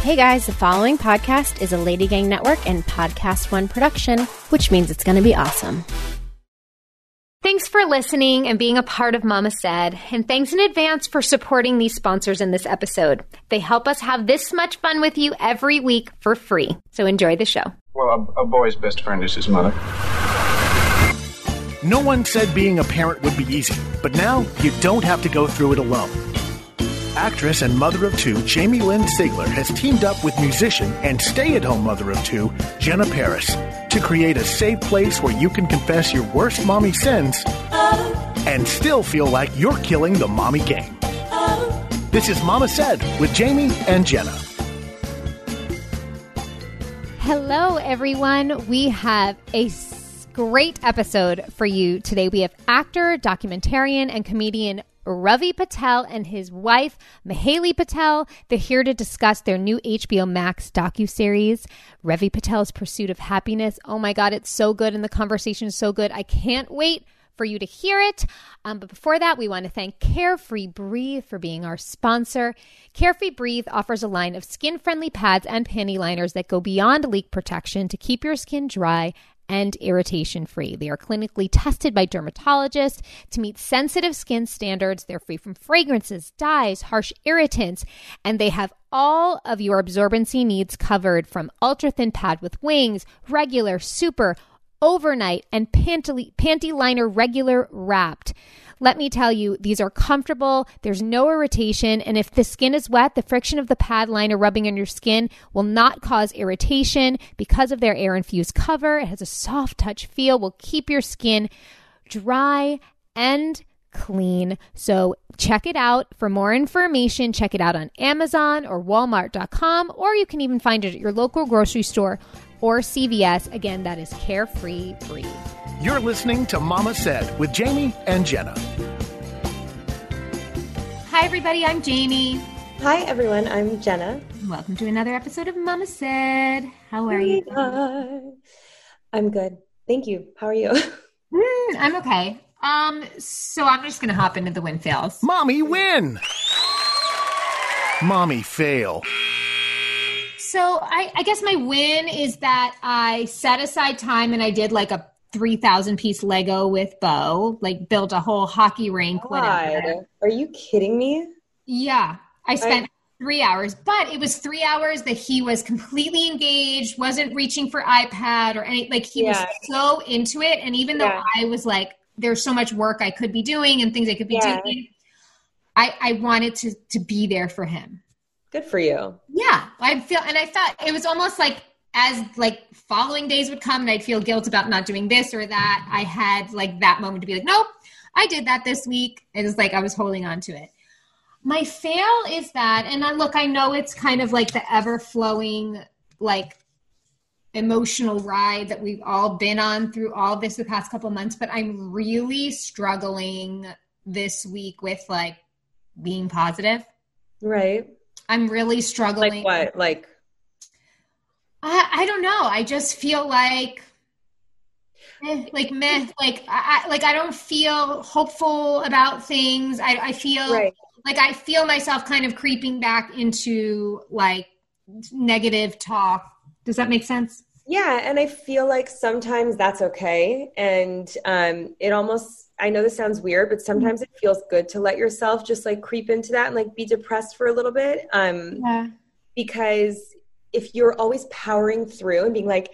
Hey guys, the following podcast is a Lady Gang Network and Podcast One production, which means it's going to be awesome. Thanks for listening and being a part of Mama Said, and thanks in advance for supporting these sponsors in this episode. They help us have this much fun with you every week for free. So enjoy the show. Well, a, a boy's best friend is his mother. No one said being a parent would be easy, but now you don't have to go through it alone. Actress and mother of two Jamie Lynn Sigler has teamed up with musician and stay at home mother of two Jenna Paris to create a safe place where you can confess your worst mommy sins and still feel like you're killing the mommy game. This is Mama Said with Jamie and Jenna. Hello, everyone. We have a great episode for you today. We have actor, documentarian, and comedian Ravi Patel and his wife Mahaley Patel. They're here to discuss their new HBO Max docu-series, Ravi Patel's Pursuit of Happiness. Oh my God, it's so good, and the conversation is so good. I can't wait for you to hear it. Um, but before that, we want to thank Carefree Breathe for being our sponsor. Carefree Breathe offers a line of skin friendly pads and panty liners that go beyond leak protection to keep your skin dry and irritation free. They are clinically tested by dermatologists to meet sensitive skin standards. They're free from fragrances, dyes, harsh irritants, and they have all of your absorbency needs covered from ultra thin pad with wings, regular, super, overnight, and panty, panty liner regular wrapped. Let me tell you, these are comfortable. There's no irritation. And if the skin is wet, the friction of the pad liner rubbing on your skin will not cause irritation because of their air infused cover. It has a soft touch feel, will keep your skin dry and clean. So check it out. For more information, check it out on Amazon or Walmart.com, or you can even find it at your local grocery store or CVS. Again, that is Carefree Breathe. You're listening to Mama Said with Jamie and Jenna. Hi, everybody. I'm Jamie. Hi, everyone. I'm Jenna. Welcome to another episode of Mama Said. How are you? Hi. I'm good. Thank you. How are you? Mm, I'm okay. Um, so I'm just gonna hop into the win fails. Mommy win! Mommy fail. So I, I guess my win is that I set aside time and I did like a three thousand piece Lego with Bo, like built a whole hockey rink. Whatever. God. Are you kidding me? Yeah, I spent three hours, but it was three hours that he was completely engaged, wasn't reaching for iPad or any. Like he Yeah. was so into it, and even though Yeah. I was like, "There's so much work I could be doing and things I could be Yeah. doing," I I wanted to to be there for him. Good for you. Yeah, I feel, and I felt it was almost like as like following days would come, and I'd feel guilt about not doing this or that. I had like that moment to be like, nope, I did that this week. It was like I was holding on to it. My fail is that, and I look, I know it's kind of like the ever flowing, like emotional ride that we've all been on through all this the past couple months, but I'm really struggling this week with like being positive. Right. I'm really struggling. Like what? Like, I, I don't know. I just feel like, like meh. Like I, I like I don't feel hopeful about things. I, I feel right. like I feel myself kind of creeping back into like negative talk. Does that make sense? Yeah. And I feel like sometimes that's okay. And um, it almost, I know this sounds weird, but sometimes it feels good to let yourself just like creep into that and like be depressed for a little bit. Um, Yeah. because if you're always powering through and being like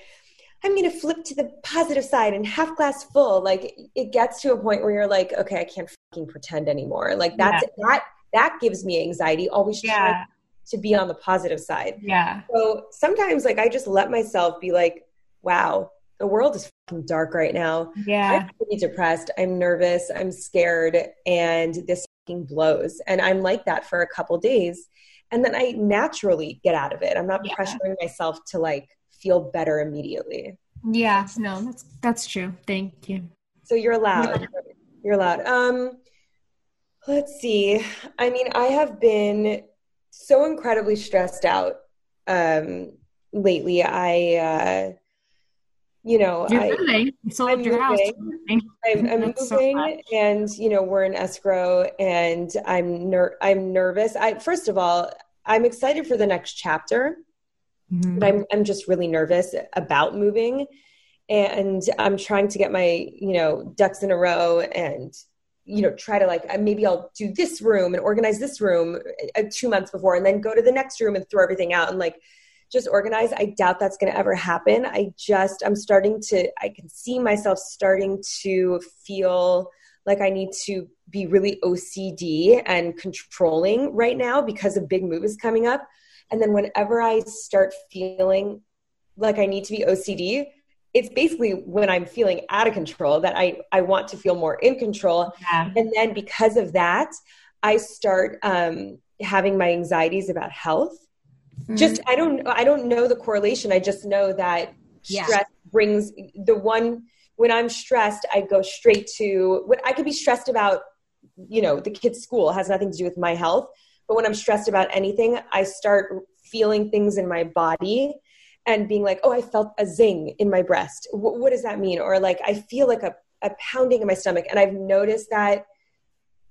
i'm going to flip to the positive side and half glass full like it gets to a point where you're like okay i can't fucking pretend anymore like that's that that gives me anxiety always trying to be on the positive side Yeah. so sometimes like i just let myself be like wow the world is fucking dark right now Yeah. I'm pretty depressed. I'm nervous. I'm scared, and this fucking blows. And I'm like that for a couple days, and then I naturally get out of it. I'm not Yeah. pressuring myself to like feel better immediately. Yeah. No, that's that's true. Thank you. So you're allowed. You're allowed. Um, let's see. I mean, I have been so incredibly stressed out um, lately. I, uh, you know, You're I. moving. You I'm your house. I'm, I'm That's so moving, and you know we're in escrow, and I'm ner- I'm nervous. I first of all, I'm excited for the next chapter, mm-hmm. but I'm I'm just really nervous about moving, and I'm trying to get my you know ducks in a row and you know try to like maybe i'll do this room and organize this room uh, two months before and then go to the next room and throw everything out and like just organize i doubt that's going to ever happen i just i'm starting to i can see myself starting to feel like i need to be really ocd and controlling right now because a big move is coming up and then whenever i start feeling like i need to be ocd it's basically when I'm feeling out of control that I, I want to feel more in control. Yeah. And then because of that, I start um, having my anxieties about health. Mm-hmm. Just I don't I don't know the correlation. I just know that yeah. stress brings the one when I'm stressed, I go straight to what I could be stressed about, you know, the kid's school has nothing to do with my health. But when I'm stressed about anything, I start feeling things in my body and being like, oh, I felt a zing in my breast. W- what does that mean? Or like, I feel like a, a pounding in my stomach. And I've noticed that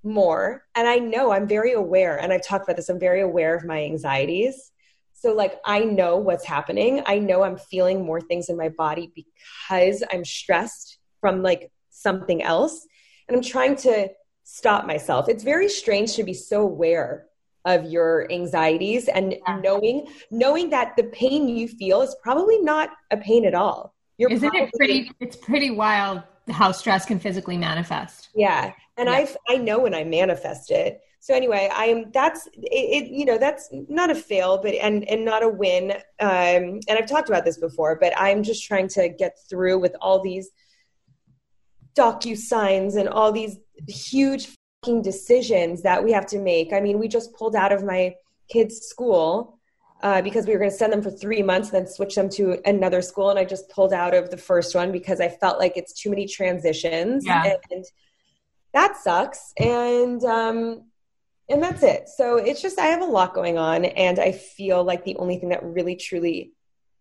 more. And I know I'm very aware, and I've talked about this, I'm very aware of my anxieties. So, like, I know what's happening. I know I'm feeling more things in my body because I'm stressed from like something else. And I'm trying to stop myself. It's very strange to be so aware of your anxieties and yeah. knowing knowing that the pain you feel is probably not a pain at all. You're Isn't probably, it pretty it's pretty wild how stress can physically manifest. Yeah. And yeah. I I know when I manifest it. So anyway, I am that's it, it, you know that's not a fail but and and not a win. Um and I've talked about this before, but I'm just trying to get through with all these DocuSigns and all these huge fucking decisions that we have to make. I mean, we just pulled out of my kids' school uh, because we were going to send them for three months, and then switch them to another school. And I just pulled out of the first one because I felt like it's too many transitions. Yeah. And that sucks. And, um, and that's it. So it's just, I have a lot going on. And I feel like the only thing that really truly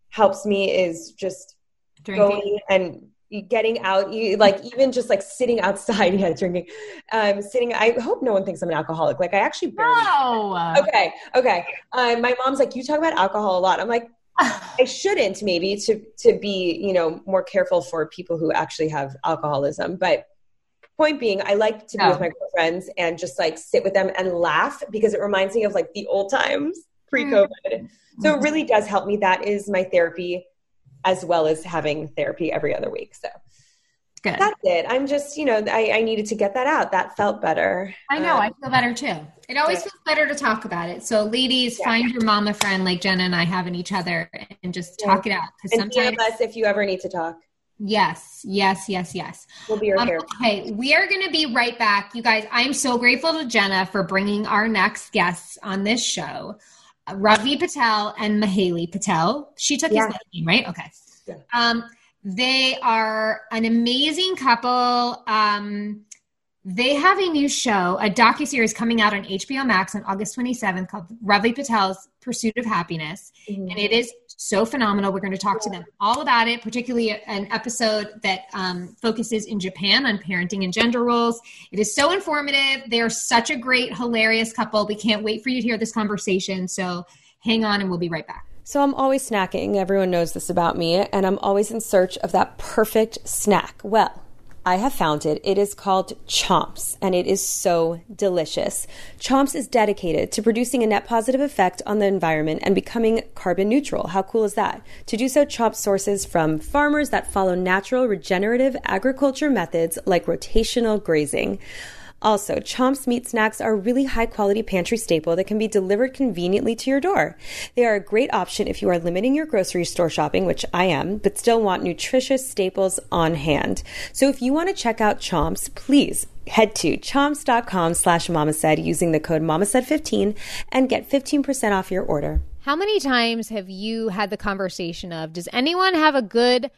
helps me is just Drinking. going and getting out you like even just like sitting outside yeah drinking um sitting i hope no one thinks i'm an alcoholic like i actually barely no. okay okay um, my mom's like you talk about alcohol a lot i'm like i shouldn't maybe to to be you know more careful for people who actually have alcoholism but point being i like to be oh. with my girlfriends and just like sit with them and laugh because it reminds me of like the old times pre-covid mm. so it really does help me that is my therapy as well as having therapy every other week. So Good. That's it. I'm just, you know, I, I, needed to get that out. That felt better. I know. Um, I feel better too. It always feels better to talk about it. So, ladies, yeah. find your mama friend like Jenna and I have in each other and just yeah. talk it out. Because sometimes, us if you ever need to talk. Yes, yes, yes, yes. We'll be um, here. Okay, we are going to be right back. You guys, I'm so grateful to Jenna for bringing our next guests on this show. Ravi Patel and Mahaley Patel. She took yeah. his name, right? Okay. Yeah. Um, they are an amazing couple. Um, they have a new show, a docu series coming out on HBO Max on August 27th called Ravi Patel's Pursuit of Happiness, mm-hmm. and it is so phenomenal. We're going to talk to them all about it, particularly an episode that um, focuses in Japan on parenting and gender roles. It is so informative. They are such a great, hilarious couple. We can't wait for you to hear this conversation. So hang on, and we'll be right back. So I'm always snacking. Everyone knows this about me, and I'm always in search of that perfect snack. Well, I have found it. It is called Chomps, and it is so delicious. Chomps is dedicated to producing a net positive effect on the environment and becoming carbon neutral. How cool is that? To do so, Chomps sources from farmers that follow natural regenerative agriculture methods like rotational grazing. Also, Chomps meat snacks are a really high quality pantry staple that can be delivered conveniently to your door. They are a great option if you are limiting your grocery store shopping, which I am, but still want nutritious staples on hand. So if you want to check out Chomps, please head to chomps.com slash mama said using the code mama said 15 and get 15% off your order. How many times have you had the conversation of, does anyone have a good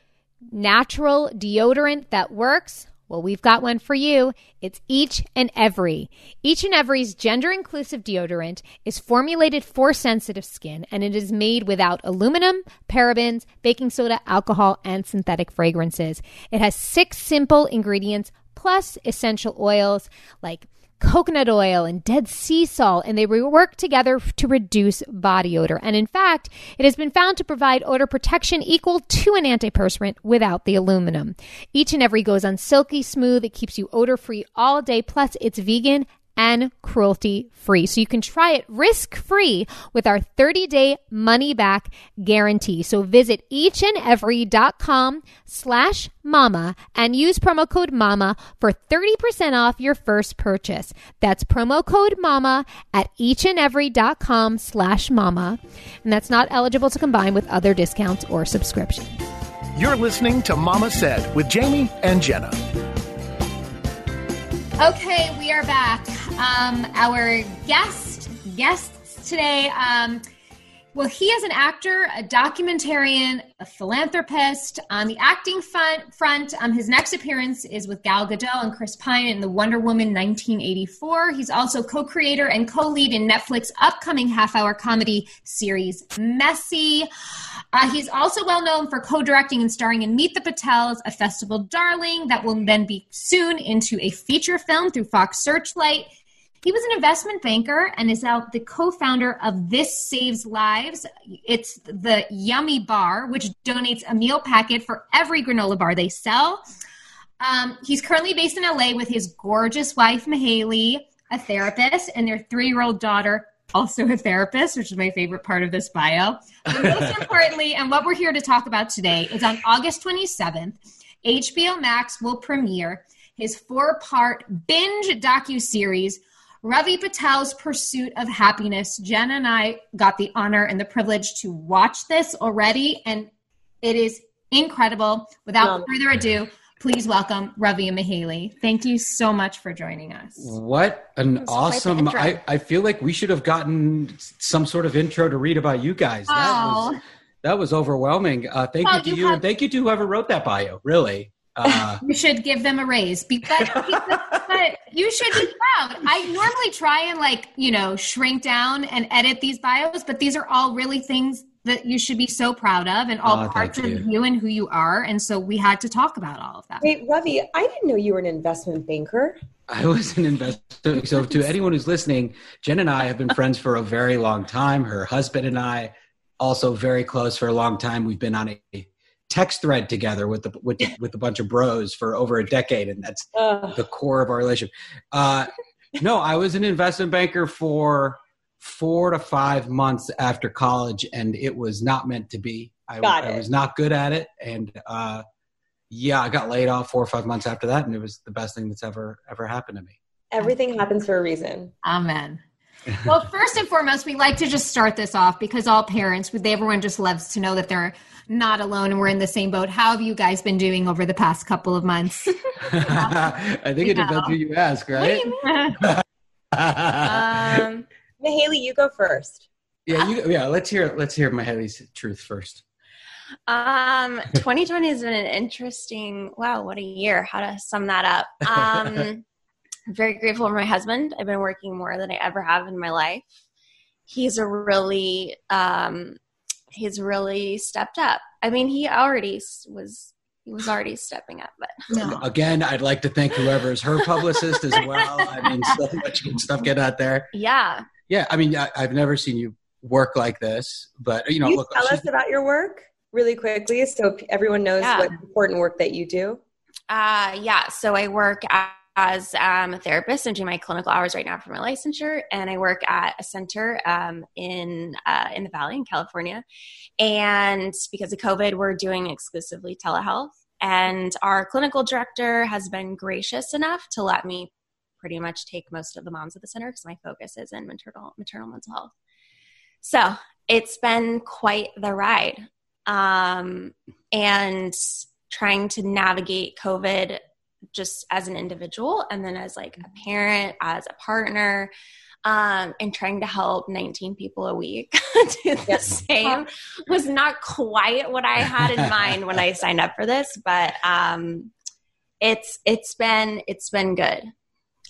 natural deodorant that works? Well, we've got one for you. It's Each and Every. Each and Every's gender inclusive deodorant is formulated for sensitive skin and it is made without aluminum, parabens, baking soda, alcohol, and synthetic fragrances. It has six simple ingredients plus essential oils like coconut oil and dead sea salt, and they work together to reduce body odor. And in fact, it has been found to provide odor protection equal to an antiperspirant without the aluminum. Each and every goes on silky smooth. It keeps you odor free all day. Plus, it's vegan and cruelty free. So you can try it risk free with our 30 day money back guarantee. So visit eachandevery.com slash mama and use promo code mama for 30% off your first purchase. That's promo code mama at eachandevery.com slash mama. And that's not eligible to combine with other discounts or subscriptions. You're listening to Mama Said with Jamie and Jenna. Okay, we are back. Um, our guest guests today. Um, well, he is an actor, a documentarian, a philanthropist. On the acting front, um, his next appearance is with Gal Gadot and Chris Pine in the Wonder Woman 1984. He's also co-creator and co-lead in Netflix' upcoming half-hour comedy series Messy. Uh, he's also well known for co-directing and starring in Meet the Patels, a festival darling that will then be soon into a feature film through Fox Searchlight. He was an investment banker and is now the co-founder of This Saves Lives. It's the Yummy Bar, which donates a meal packet for every granola bar they sell. Um, he's currently based in LA with his gorgeous wife, Mahaley, a therapist, and their three-year-old daughter, also a therapist, which is my favorite part of this bio. But most importantly, and what we're here to talk about today, is on August 27th, HBO Max will premiere his four-part binge docu-series Ravi Patel's Pursuit of Happiness. Jen and I got the honor and the privilege to watch this already, and it is incredible. Without um, further ado, please welcome Ravi and Mahaley. Thank you so much for joining us. What an awesome! I, I feel like we should have gotten some sort of intro to read about you guys. That oh. was that was overwhelming. Uh, thank well, you to you, you have- and thank you to whoever wrote that bio. Really. Uh, you should give them a raise because, but you should be proud. I normally try and like, you know, shrink down and edit these bios, but these are all really things that you should be so proud of and all oh, parts of you. and who you are. And so we had to talk about all of that. Wait, Ravi, I didn't know you were an investment banker. I was an investor. So to anyone who's listening, Jen and I have been friends for a very long time. Her husband and I also very close for a long time. We've been on a text thread together with the with, with a bunch of bros for over a decade, and that's uh. the core of our relationship. Uh, no, I was an investment banker for four to five months after college, and it was not meant to be. I, I was not good at it, and uh, yeah, I got laid off four or five months after that, and it was the best thing that's ever ever happened to me. Everything happens for a reason. Amen. well, first and foremost, we like to just start this off because all parents, everyone just loves to know that they're not alone and we're in the same boat. How have you guys been doing over the past couple of months? I think it depends who you ask, right? um, Mahaley, you go first. Yeah, you, yeah. Let's hear let's hear Mahaley's truth first. Um, 2020 has been an interesting. Wow, what a year! How to sum that up? Um, very grateful for my husband. I've been working more than I ever have in my life. He's a really um, he's really stepped up. I mean, he already was he was already stepping up, but no. again, I'd like to thank whoever is her publicist as well. I mean, so much good stuff get out there. Yeah, yeah. I mean, I, have never seen you work like this, but you know, you look, tell us about your work really quickly, so everyone knows yeah. what important work that you do. Uh, yeah. So I work at as um, a therapist. I'm doing my clinical hours right now for my licensure, and I work at a center um, in uh, in the Valley in California. And because of COVID, we're doing exclusively telehealth. And our clinical director has been gracious enough to let me pretty much take most of the moms at the center because my focus is in maternal maternal mental health. So it's been quite the ride, um, and trying to navigate COVID just as an individual and then as like a parent as a partner um, and trying to help 19 people a week do the yes. same was not quite what i had in mind when i signed up for this but um, it's it's been it's been good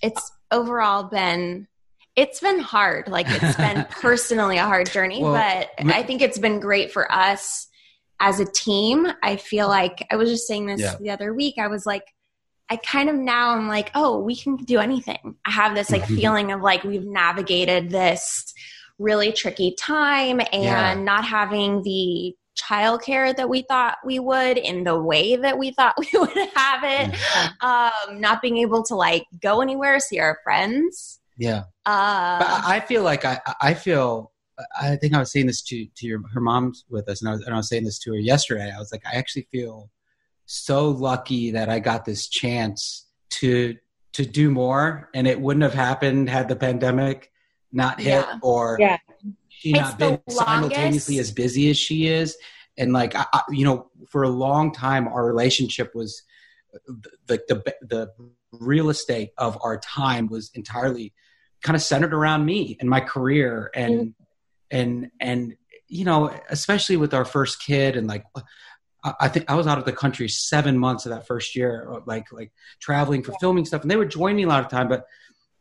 it's overall been it's been hard like it's been personally a hard journey well, but i think it's been great for us as a team i feel like i was just saying this yeah. the other week i was like I kind of now I'm like, oh, we can do anything. I have this like Mhm. feeling of like we've navigated this really tricky time and Yeah. not having the childcare that we thought we would in the way that we thought we would have it. Um, not being able to like go anywhere, see our friends. Yeah. Uh, But I I feel like I, I feel, I think I was saying this to, to your, her mom's with us and I, was, and I was saying this to her yesterday. I was like, I actually feel so lucky that I got this chance to, to do more and it wouldn't have happened had the pandemic not hit Yeah. or Yeah. she It's not been the simultaneously as busy as she is. And like, I, I, you know, for a long time, our relationship was the, the, the real estate of our time was entirely kind of centered around me and my career and, mm-hmm. and, and, you know, especially with our first kid and like, I I think I was out of the country seven months of that first year, uh, like like traveling for filming stuff, and they would join me a lot of time. But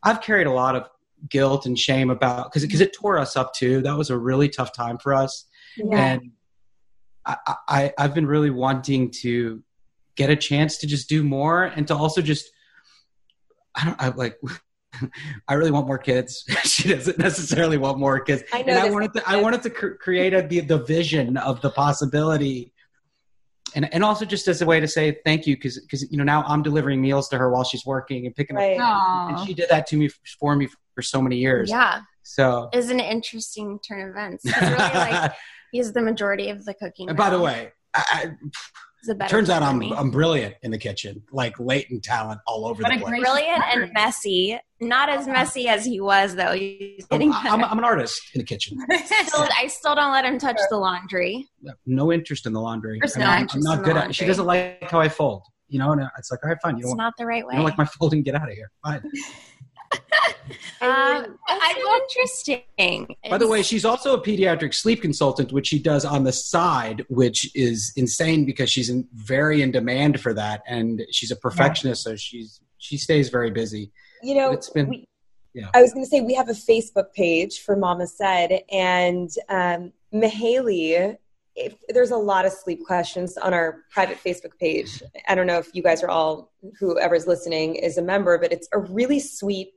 I've carried a lot of guilt and shame about because because it tore us up too. That was a really tough time for us, and I, I I've been really wanting to get a chance to just do more and to also just I don't I like. I really want more kids. she doesn't necessarily want more kids. I know and I wanted to. I wanted to cr- create a, the the vision of the possibility, and and also just as a way to say thank you because because you know now I'm delivering meals to her while she's working and picking Right. up, Aw. and she did that to me for me for so many years. yeah, So. is an interesting turn of events. He's really like he's the majority of the cooking. and by the now. way, I, He's better turns out I'm. I'm brilliant in the kitchen, like latent talent all over What the a place. great- brilliant and messy. Not as messy as he was though. He's oh, I'm, I'm. I'm an artist in the kitchen. Still- I still don't let him touch the laundry. No interest in the laundry. There's I no mean, I'm- interest I'm not the good at. She doesn't like how I fold. You know, and it's like, all right, fine. You It's don't, want, not the right way. you don't like my folding? Get out of here. Fine. Um, that's interesting. By the way, she's also a pediatric sleep consultant, which she does on the side, which is insane because she's in, very in demand for that, and she's a perfectionist, so she's she stays very busy. You know, It's been- we, yeah. I was going to say we have a Facebook page for Mama Said, and um, Mahaley. If, there's a lot of sleep questions on our private Facebook page. I don't know if you guys are all, whoever's listening is a member, but it's a really sweet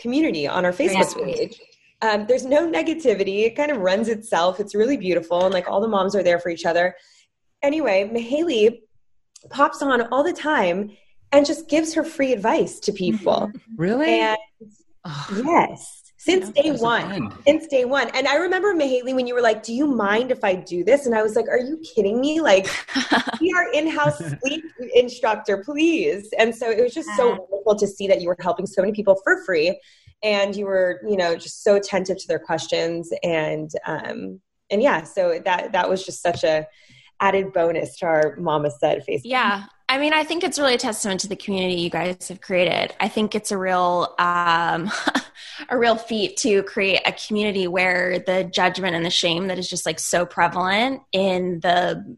community on our Facebook sweet. page. Um, there's no negativity. It kind of runs itself. It's really beautiful, and like all the moms are there for each other. Anyway, Mahaley pops on all the time and just gives her free advice to people. Really? And yes, since day one. Since day one. And I remember, Mahaley, when you were like, Do you mind if I do this? And I was like, Are you kidding me? Like, we are in house sleep instructor, please. And so it was just so wonderful to see that you were helping so many people for free. And you were, you know, just so attentive to their questions. And, um, and yeah, so that, that was just such a added bonus to our Mama Said Facebook. Yeah. I mean, I think it's really a testament to the community you guys have created. I think it's a real, um, a real feat to create a community where the judgment and the shame that is just like so prevalent in the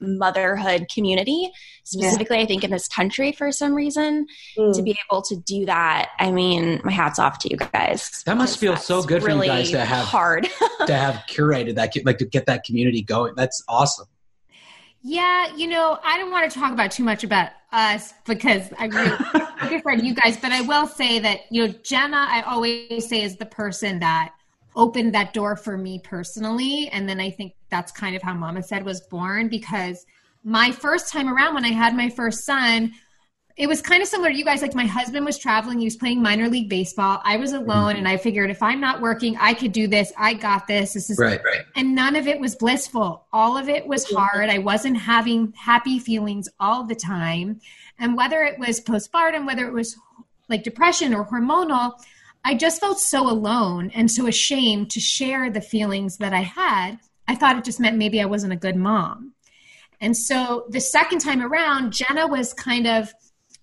motherhood community, specifically, I think in this country for some reason, Mm. to be able to do that. I mean, my hat's off to you guys. That must feel so good for you guys to have- hard. to have curated that, like to get that community going. That's awesome. Yeah, you know, I don't want to talk about too much about us because I really different you guys, but I will say that you know Jenna, I always say is the person that opened that door for me personally, and then I think that's kind of how Mama said was born because my first time around when I had my first son. It was kind of similar to you guys. Like my husband was traveling, he was playing minor league baseball. I was alone, mm-hmm. and I figured if I'm not working, I could do this. I got this. This is Right, right. and none of it was blissful. All of it was hard. I wasn't having happy feelings all the time. And whether it was postpartum, whether it was like depression or hormonal, I just felt so alone and so ashamed to share the feelings that I had. I thought it just meant maybe I wasn't a good mom. And so the second time around, Jenna was kind of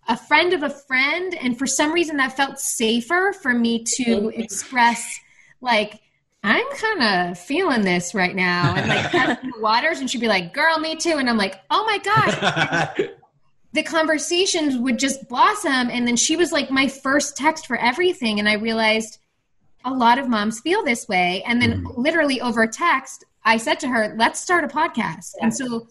a friend of a friend. And for some reason, that felt safer for me to express, like, I'm kind of feeling this right now. And like the waters. And she'd be like, girl, me too. And I'm like, oh my gosh. the conversations would just blossom. And then she was like my first text for everything. And I realized a lot of moms feel this way. And then mm-hmm. literally over text, I said to her, let's start a podcast. And so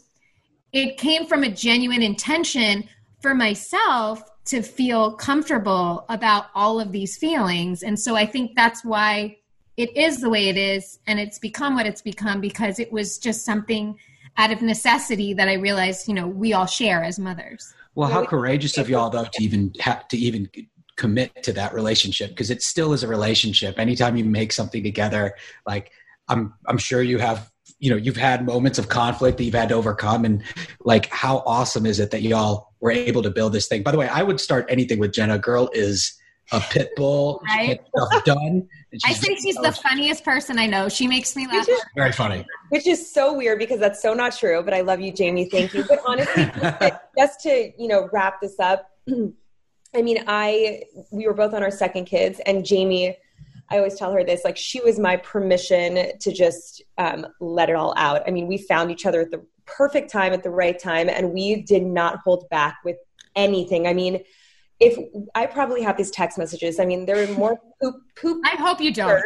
it came from a genuine intention for myself to feel comfortable about all of these feelings. And so I think that's why it is the way it is and it's become what it's become because it was just something out of necessity that I realized, you know, we all share as mothers. Well, how courageous of y'all though to even have to even commit to that relationship because it still is a relationship. Anytime you make something together, like I'm I'm sure you have you know you've had moments of conflict that you've had to overcome and like how awesome is it that y'all were able to build this thing? By the way i would start anything with jenna. Girl is a pit bull. Right? stuff done i think she's the funniest person i know. She makes me laugh. very funny. Which is so weird because that's so not true but i love you jamie. Thank you. But honestly just to you know wrap this up i mean i we were both on our second kids and jamie I always tell her this like she was my permission to just um, let it all out. I mean, we found each other at the perfect time at the right time, and we did not hold back with anything. I mean, if I probably have these text messages, I mean, there were more poop. poop I hope you don't.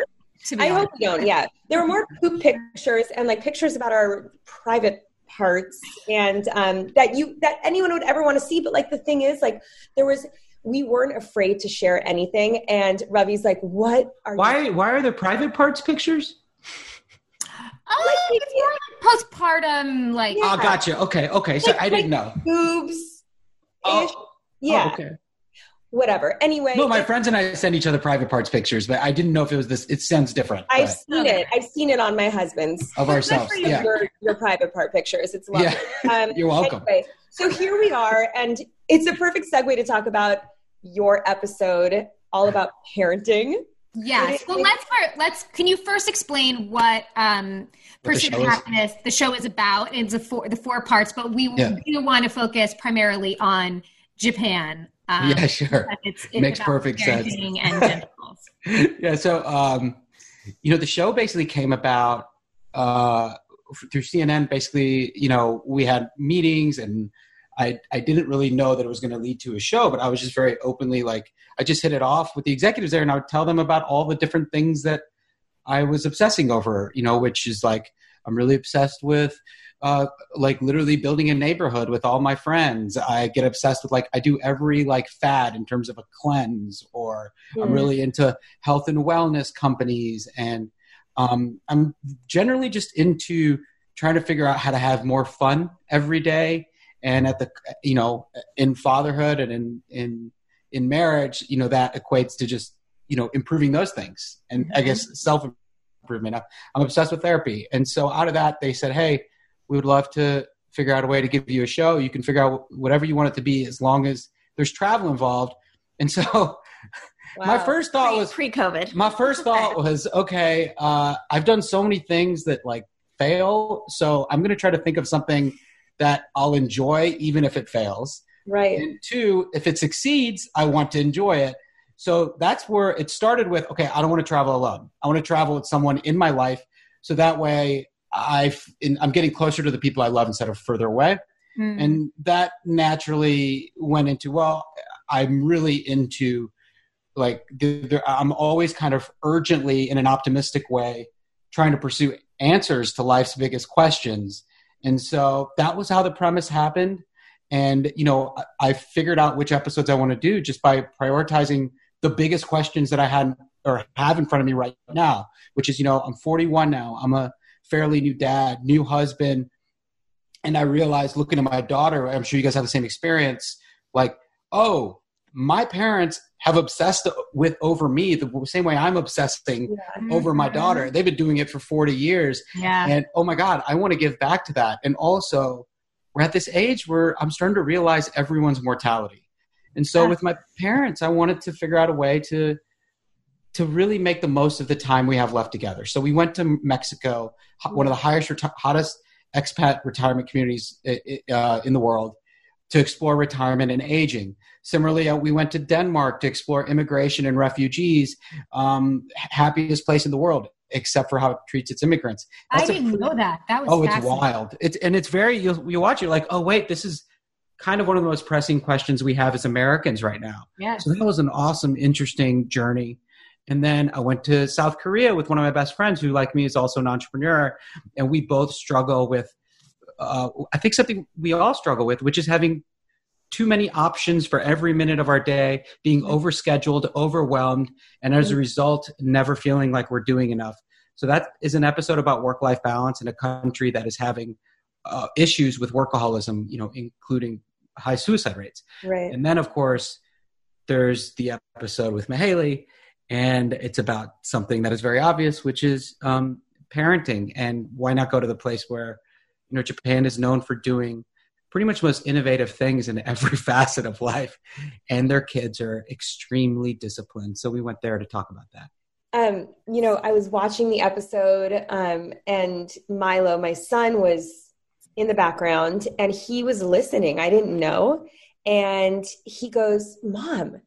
I hope you don't. Yeah, there were more poop pictures and like pictures about our private parts and um, that you that anyone would ever want to see. But like the thing is, like there was we weren't afraid to share anything. And Ravi's like, "What are why? You- why are there private parts pictures?" Oh, like, it's more like postpartum, like. Yeah. Oh, gotcha. Okay, okay. So like, I didn't know boobs. Oh, yeah. Oh, okay. Whatever. Anyway. No, my friends and I send each other private parts pictures, but I didn't know if it was this. It sounds different. I've but. seen it. I've seen it on my husband's of ourselves. Yeah. Your, your, private part pictures. It's lovely. Yeah. Um, You're welcome. Anyway, so here we are, and it's a perfect segue to talk about your episode all about parenting. Yes. Well, let's let's. Can you first explain what um, Pursuit of Happiness the show is about? It's the four the four parts, but we yeah. do want to focus primarily on Japan. Um, yeah, sure. It's, it's makes perfect sense. And yeah. So, um, you know, the show basically came about uh, through CNN. Basically, you know, we had meetings and I, I didn't really know that it was going to lead to a show, but I was just very openly like, I just hit it off with the executives there and I would tell them about all the different things that I was obsessing over, you know, which is like, I'm really obsessed with, uh, like literally building a neighborhood with all my friends. I get obsessed with like, I do every like fad in terms of a cleanse or. I'm really into health and wellness companies. And, um, I'm generally just into trying to figure out how to have more fun every day and at the you know in fatherhood and in in in marriage you know that equates to just you know improving those things. And mm-hmm. i guess self improvement i'm obsessed with therapy. And so out of that they said hey we would love to figure out a way to give you a show. You can figure out whatever you want it to be as long as there's travel involved. And so wow. my first thought pre, was pre-covid. my first thought was okay uh, i've done so many things that like fail. So i'm going to try to think of something that I'll enjoy even if it fails. Right. And two, if it succeeds, I want to enjoy it. So that's where it started with okay, I don't want to travel alone. I want to travel with someone in my life so that way i am getting closer to the people I love instead of further away. Mm. And that naturally went into well, I'm really into like I'm always kind of urgently in an optimistic way trying to pursue answers to life's biggest questions and so that was how the premise happened. And, you know, I figured out which episodes I want to do just by prioritizing the biggest questions that I had or have in front of me right now, which is, you know, I'm 41 now. I'm a fairly new dad, new husband. And I realized looking at my daughter, I'm sure you guys have the same experience, like, oh, my parents have obsessed with over me the same way I'm obsessing yeah. over my daughter. Mm-hmm. They've been doing it for 40 years. Yeah. And oh my God, I want to give back to that. And also, we're at this age where I'm starting to realize everyone's mortality. And so yeah. with my parents, I wanted to figure out a way to to really make the most of the time we have left together. So we went to Mexico, one of the highest, hottest expat retirement communities uh, in the world, to explore retirement and aging. Similarly, uh, we went to Denmark to explore immigration and refugees, um, happiest place in the world, except for how it treats its immigrants. That's I didn't know that. That was oh, it's wild. It's and it's very you you watch it like oh wait this is kind of one of the most pressing questions we have as Americans right now. Yeah. So that was an awesome, interesting journey. And then I went to South Korea with one of my best friends who, like me, is also an entrepreneur. And we both struggle with, uh, I think, something we all struggle with, which is having too many options for every minute of our day, being overscheduled, overwhelmed, and as a result, never feeling like we're doing enough. So that is an episode about work-life balance in a country that is having uh, issues with workaholism, you know, including high suicide rates. Right. And then, of course, there's the episode with Mahaley, and it's about something that is very obvious, which is um, parenting. And why not go to the place where, you know, Japan is known for doing pretty much most innovative things in every facet of life, and their kids are extremely disciplined. So we went there to talk about that. Um, you know, I was watching the episode, um, and Milo, my son, was in the background, and he was listening. I didn't know, and he goes, "Mom,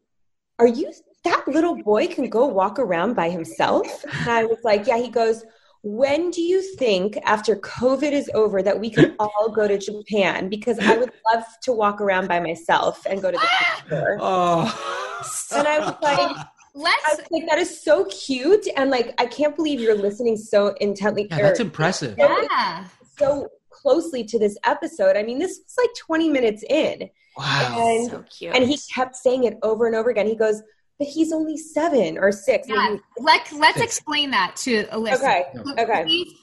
are you that little boy can go walk around by himself?" And I was like, "Yeah." He goes when do you think after covid is over that we can all go to japan because i would love to walk around by myself and go to the store Oh, and i was like Let's was like that is so cute and like i can't believe you're listening so intently yeah, that's or impressive. yeah. so closely to this episode i mean this was like 20 minutes in Wow. and So cute. and he kept saying it over and over again he goes but he's only seven or six Yeah. he- Let, let's explain that to a listener. okay Pl- okay Please,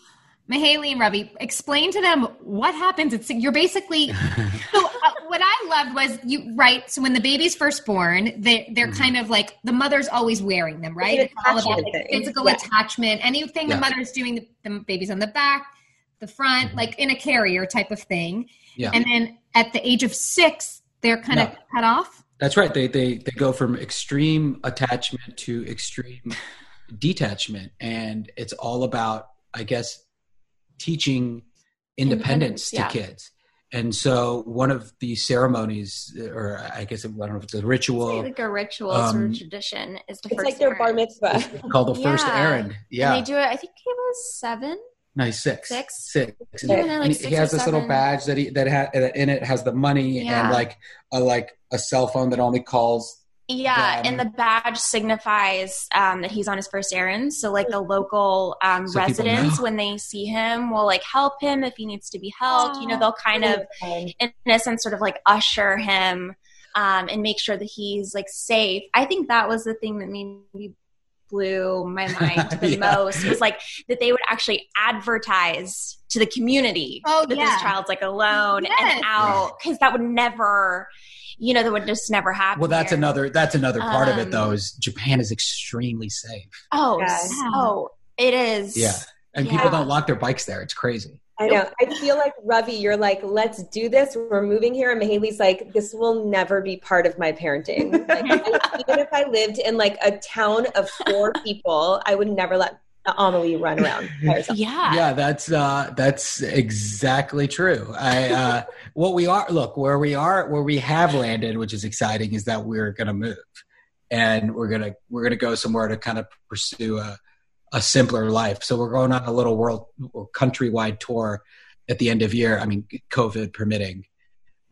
Mahaley and Ravi, explain to them what happens. It's you're basically. so uh, what I loved was you right. So when the baby's first born, they they're Mm-hmm. kind of like the mother's always wearing them, right? an It's all about like, physical Yeah. attachment. Anything Yeah. the mother's doing, the, the baby's on the back, the front, Mm-hmm. like in a carrier type of thing. Yeah. And then at the age of six, they're kind of cut off. That's right. They they they go from extreme attachment to extreme detachment, and it's all about, I guess, teaching independence, Independence, yeah. to kids. And so, one of the ceremonies, or I guess I don't know if it's a It's ritual like a ritual sort um, of tradition is the it's first like their bar errand. mitzvah called the first Yeah. errand. Yeah, And they do it. I think it was seven. No, he's six, Six? six. Yeah, And like he- six he has or this little badge that he that ha, that in it has the money Yeah. and like a like a cell phone that only calls Yeah, Them. and the badge signifies um, that he's on his first errand. So, like the local um, So residents, when they see him, will like help him if he needs to be helped. You know, they'll kind of, in a sense, sort of like usher him um, and make sure that he's like safe. I think that was the thing that made me blew my mind the Yeah. most was like that they would actually advertise to the community Oh, that yeah. this child's like alone Yes. and out because that would never you know that would just never happen Well, that's here. another that's another part of it Um, though. Is Japan is extremely safe. oh Yeah. so it is Yeah, and Yeah. people don't lock their bikes there. It's crazy. I know. I feel like Ravi, you're like, let's do this. We're moving here, and Mahaley's like, this will never be part of my parenting. Like, I, even if I lived in like a town of four people, I would never let Amelie run around yeah Yeah, that's uh, that's exactly true. I uh, what we are look where we are where we have landed, which is exciting, is that we're going to move, and we're gonna we're gonna go somewhere to kind of pursue a a simpler life. So we're going on a little world or countrywide tour at the end of year. I mean, COVID permitting,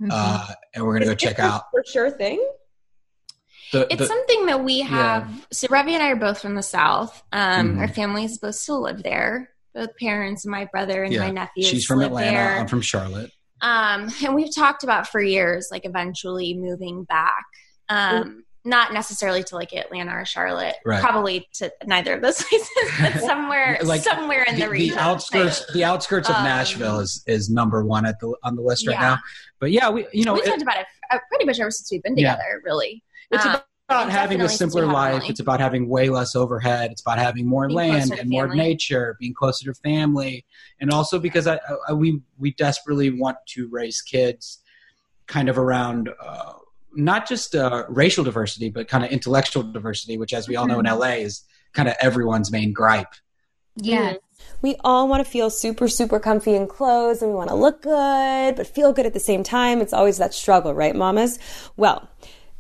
Mm-hmm. uh, and we're gonna go check out for sure thing. the, it's the something that we have so ravi and i are both from the south um, Mhm. our families both still live there both parents and my brother and Yeah. my nephew. she's from Atlanta. there. I'm from Charlotte. Um, and we've talked about for years, like eventually moving back. Um, not necessarily to like Atlanta or Charlotte, Right. probably to neither of those places, but somewhere, Like, somewhere in the, the, region. the outskirts the outskirts of Um, Nashville is is number one at the on the list right Yeah. now. But yeah, we you know we it- talked about it uh, pretty much ever since we've been Yeah. together. Really, it's Uh, about having a definitely since we simpler life. It's about having way less overhead. It's about having more Being land and more nature, being closer to family, and also because I, I we we desperately want to raise kids kind of around. Uh, not just uh, racial diversity, but kind of intellectual diversity, which, as we all know in LA, is kind of everyone's main gripe. Yeah. We all want to feel super, super comfy in clothes and we want to look good, but feel good at the same time. It's always that struggle, right, mamas? Well,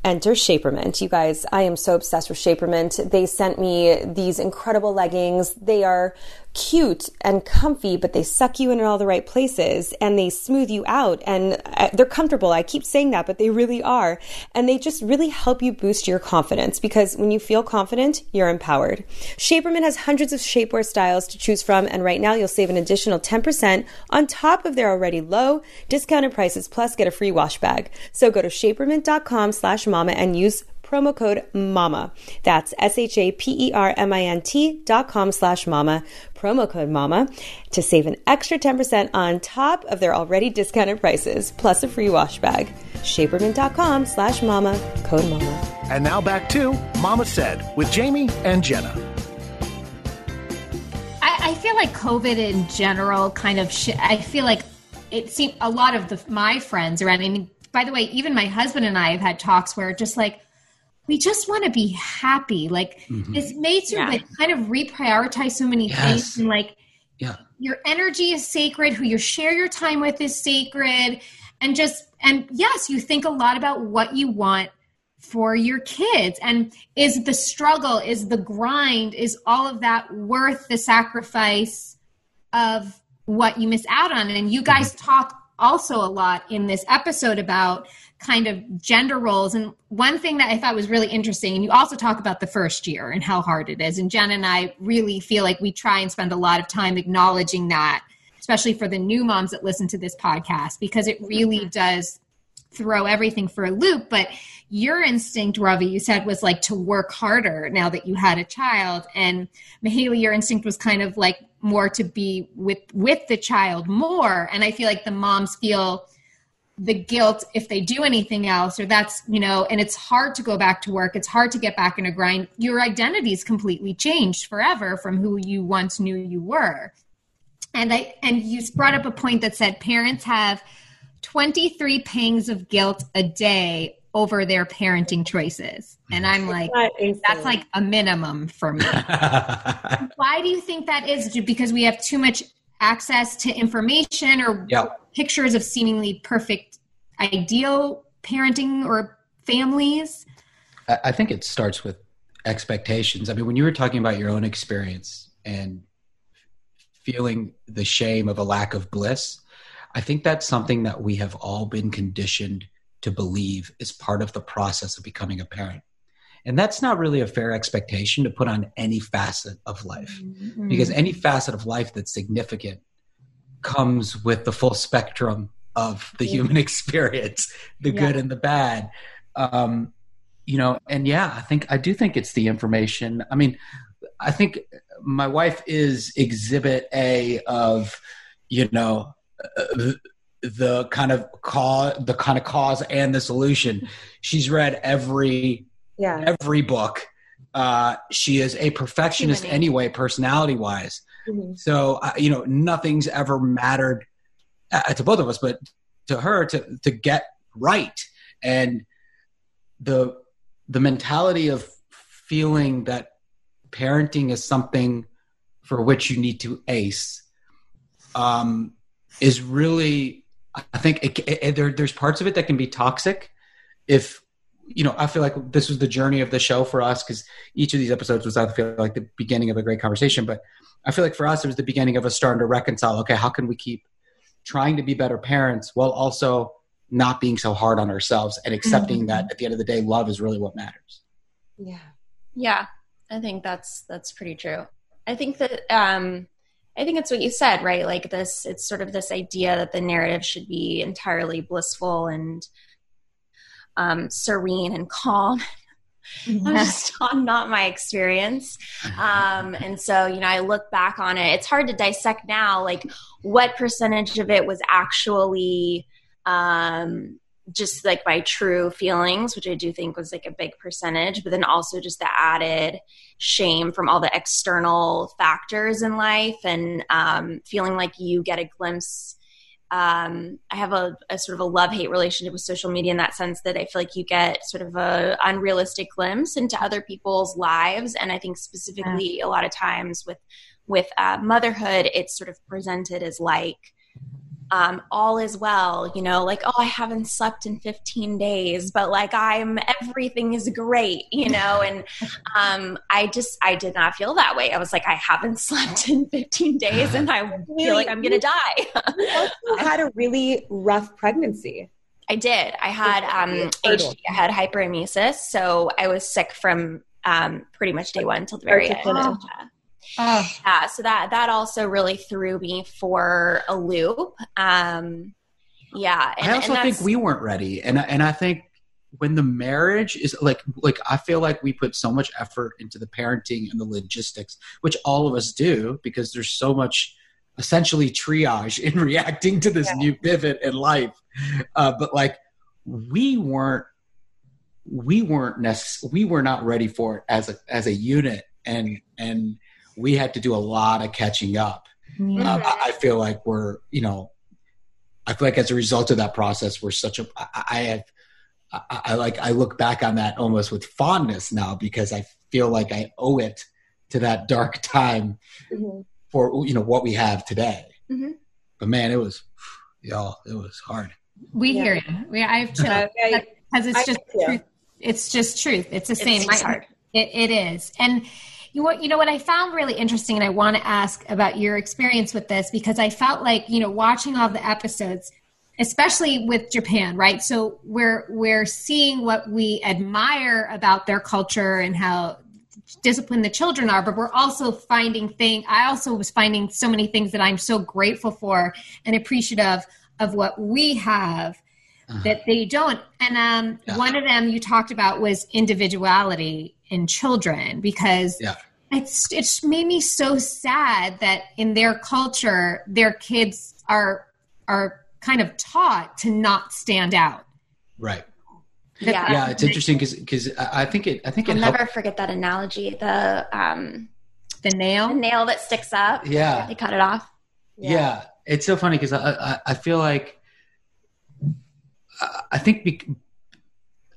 enter Shapermint. You guys, I am so obsessed with Shapermint. They sent me these incredible leggings. They are cute and comfy, but they suck you in all the right places and they smooth you out and uh, they're comfortable. I keep saying that, but they really are. And they just really help you boost your confidence because when you feel confident, you're empowered. Shapermint has hundreds of shapewear styles to choose from. And right now you'll save an additional 10% on top of their already low discounted prices, plus get a free wash bag. So go to shapermint.com slash mama and use promo code MAMA. That's S-H-A-P-E-R-M-I-N-T dot com slash MAMA, promo code MAMA, to save an extra 10% on top of their already discounted prices, plus a free wash bag. Shapermint.com slash MAMA, code MAMA. And now back to Mama Said with Jamie and Jenna. I, I feel like COVID in general kind of, sh- I feel like it seemed a lot of the, my friends around, I mean, by the way, even my husband and I have had talks where just like, we just want to be happy. Like mm-hmm. it's made you yeah. like kind of reprioritize so many yes. things and like yeah. your energy is sacred, who you share your time with is sacred. And just and yes, you think a lot about what you want for your kids. And is the struggle, is the grind, is all of that worth the sacrifice of what you miss out on? And you guys mm-hmm. talk also a lot in this episode about kind of gender roles. And one thing that I thought was really interesting, and you also talk about the first year and how hard it is. And Jen and I really feel like we try and spend a lot of time acknowledging that, especially for the new moms that listen to this podcast, because it really mm-hmm. does throw everything for a loop. But your instinct, Ravi, you said was like to work harder now that you had a child. And Mahaley, your instinct was kind of like more to be with with the child more. And I feel like the moms feel the guilt if they do anything else or that's you know and it's hard to go back to work. It's hard to get back in a grind. Your identity is completely changed forever from who you once knew you were. And i and you brought up a point that said parents have 23 pangs of guilt a day over their parenting choices. And i'm like that's like a minimum for me. Why do you think that is? Because we have too much access to information or yep. pictures of seemingly perfect ideal parenting or families? I think it starts with expectations. I mean, when you were talking about your own experience and feeling the shame of a lack of bliss, I think that's something that we have all been conditioned to believe is part of the process of becoming a parent. And that's not really a fair expectation to put on any facet of life mm-hmm. because any facet of life that's significant comes with the full spectrum of the human experience, the yeah. good and the bad. Um, you know, and yeah, I think I do think it's the information. I mean, I think my wife is exhibit A of, you know, uh, the kind of cause, the kind of cause and the solution. She's read every yeah. every book. Uh, she is a perfectionist anyway, personality wise. Mm-hmm. So, uh, you know, nothing's ever mattered uh, to both of us, but to her to, to get right. And the, the mentality of feeling that parenting is something for which you need to ace um, is really, I think it, it, there, there's parts of it that can be toxic if you know, I feel like this was the journey of the show for us because each of these episodes was, I feel like, the beginning of a great conversation. But I feel like for us, it was the beginning of us starting to reconcile. Okay, how can we keep trying to be better parents while also not being so hard on ourselves and accepting mm-hmm. that at the end of the day, love is really what matters. Yeah, yeah, I think that's that's pretty true. I think that um, I think it's what you said, right? Like this, it's sort of this idea that the narrative should be entirely blissful and um, serene and calm. Mm-hmm. just not my experience. Um, and so, you know, I look back on it. It's hard to dissect now, like what percentage of it was actually um, just like my true feelings, which I do think was like a big percentage, but then also just the added shame from all the external factors in life and um, feeling like you get a glimpse um, I have a, a, sort of a love hate relationship with social media in that sense that I feel like you get sort of a unrealistic glimpse into other people's lives, and I think specifically yeah. a lot of times with with uh, motherhood, it's sort of presented as like um, all is well, you know, like, oh, I haven't slept in 15 days, but like I'm, everything is great, you know, and um, I just, I did not feel that way. I was like, I haven't slept in 15 days and I feel like I'm going to die. you had a really rough pregnancy. I did. I had um, HG, I had hyperemesis, so I was sick from um, pretty much day one till the very end. Oh. Oh. Yeah, so that that also really threw me for a loop. Um, yeah, and, I also think we weren't ready, and and I think when the marriage is like like I feel like we put so much effort into the parenting and the logistics, which all of us do because there's so much essentially triage in reacting to this new pivot in life. Uh, but like we weren't we weren't necess- we were not ready for it as a as a unit and and we had to do a lot of catching up Yeah. uh, I, I feel like we're you know i feel like as a result of that process we're such a i, I have I, I like i look back on that almost with fondness now because i feel like i owe it to that dark time Mhm. for you know what we have today Mhm. but man it was y'all it was hard We Yeah. hear you. We, I have chills because it's I just do truth. It's just truth. It's the same. It's just hard. It, it is. And you know, what, you know what I found really interesting, and I want to ask about your experience with this because I felt like you know watching all the episodes, especially with Japan, right? So we're we're seeing what we admire about their culture and how disciplined the children are, but we're also finding thing. I also was finding so many things that I'm so grateful for and appreciative of what we have that they don't. And um, Yeah. one of them you talked about was individuality in children because Yeah. it's it's made me so sad that in their culture their kids are are kind of taught to not stand out. right Yeah. yeah it's interesting because because I I think it I think I'll it helped never forget that analogy. The um, The nail. the nail that sticks up. yeah They cut it off. Yeah, it's so funny because I, I I feel like I- I think bec-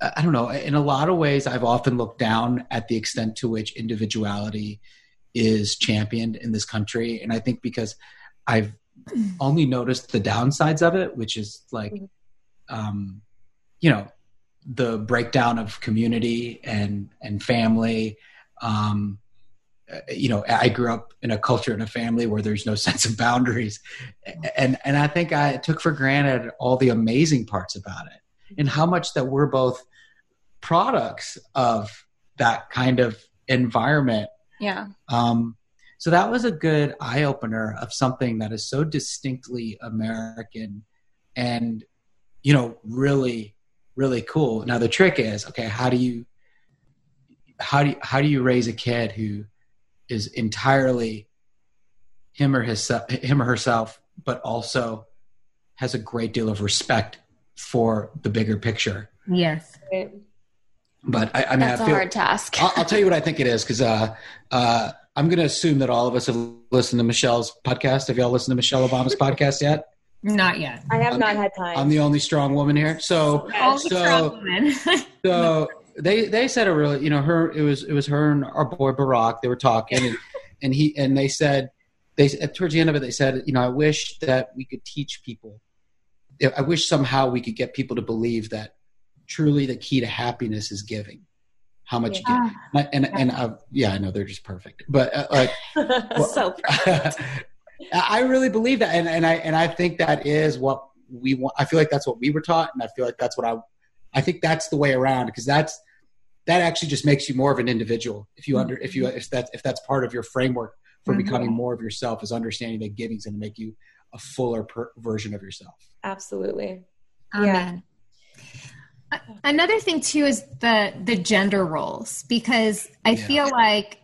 I don't know. In a lot of ways, I've often looked down at the extent to which individuality is championed in this country, and I think because I've only noticed the downsides of it, which is like, um, you know, the breakdown of community and and family. Um, you know, I grew up in a culture and a family where there's no sense of boundaries, and and I think I took for granted all the amazing parts about it, and how much that we're both products of that kind of environment. Yeah. Um, so that was a good eye opener of something that is so distinctly American, and you know, really, really cool. Now the trick is, okay, how do you how do you, how do you raise a kid who is entirely him or his him or herself, but also has a great deal of respect for the bigger picture. Yes. Right. But I, I mean, That's I a feel, hard task. I'll, I'll tell you what I think it is because uh, uh, I'm going to assume that all of us have listened to Michelle's podcast. Have y'all listened to Michelle Obama's podcast yet? Not yet. I have not had time. I'm the only strong woman here. So, Only so, strong woman. so they they said a really, you know, her it was it was her and our boy Barack. They were talking, and, and he and they said they towards the end of it they said, you know, I wish that we could teach people. I wish somehow we could get people to believe that truly the key to happiness is giving. How much you give, and and, and uh, yeah, I know they're just perfect, but uh, like so I really believe that, and, and I and I think that is what we want. I feel like that's what we were taught, and I feel like that's what I. I think that's the way around because that's that actually just makes you more of an individual if you under if you if that if that's part of your framework for Mhm. becoming more of yourself is understanding that giving is going to make you a fuller per- version of yourself. Absolutely. Amen. A- Another thing too is the the gender roles because I Yeah. feel like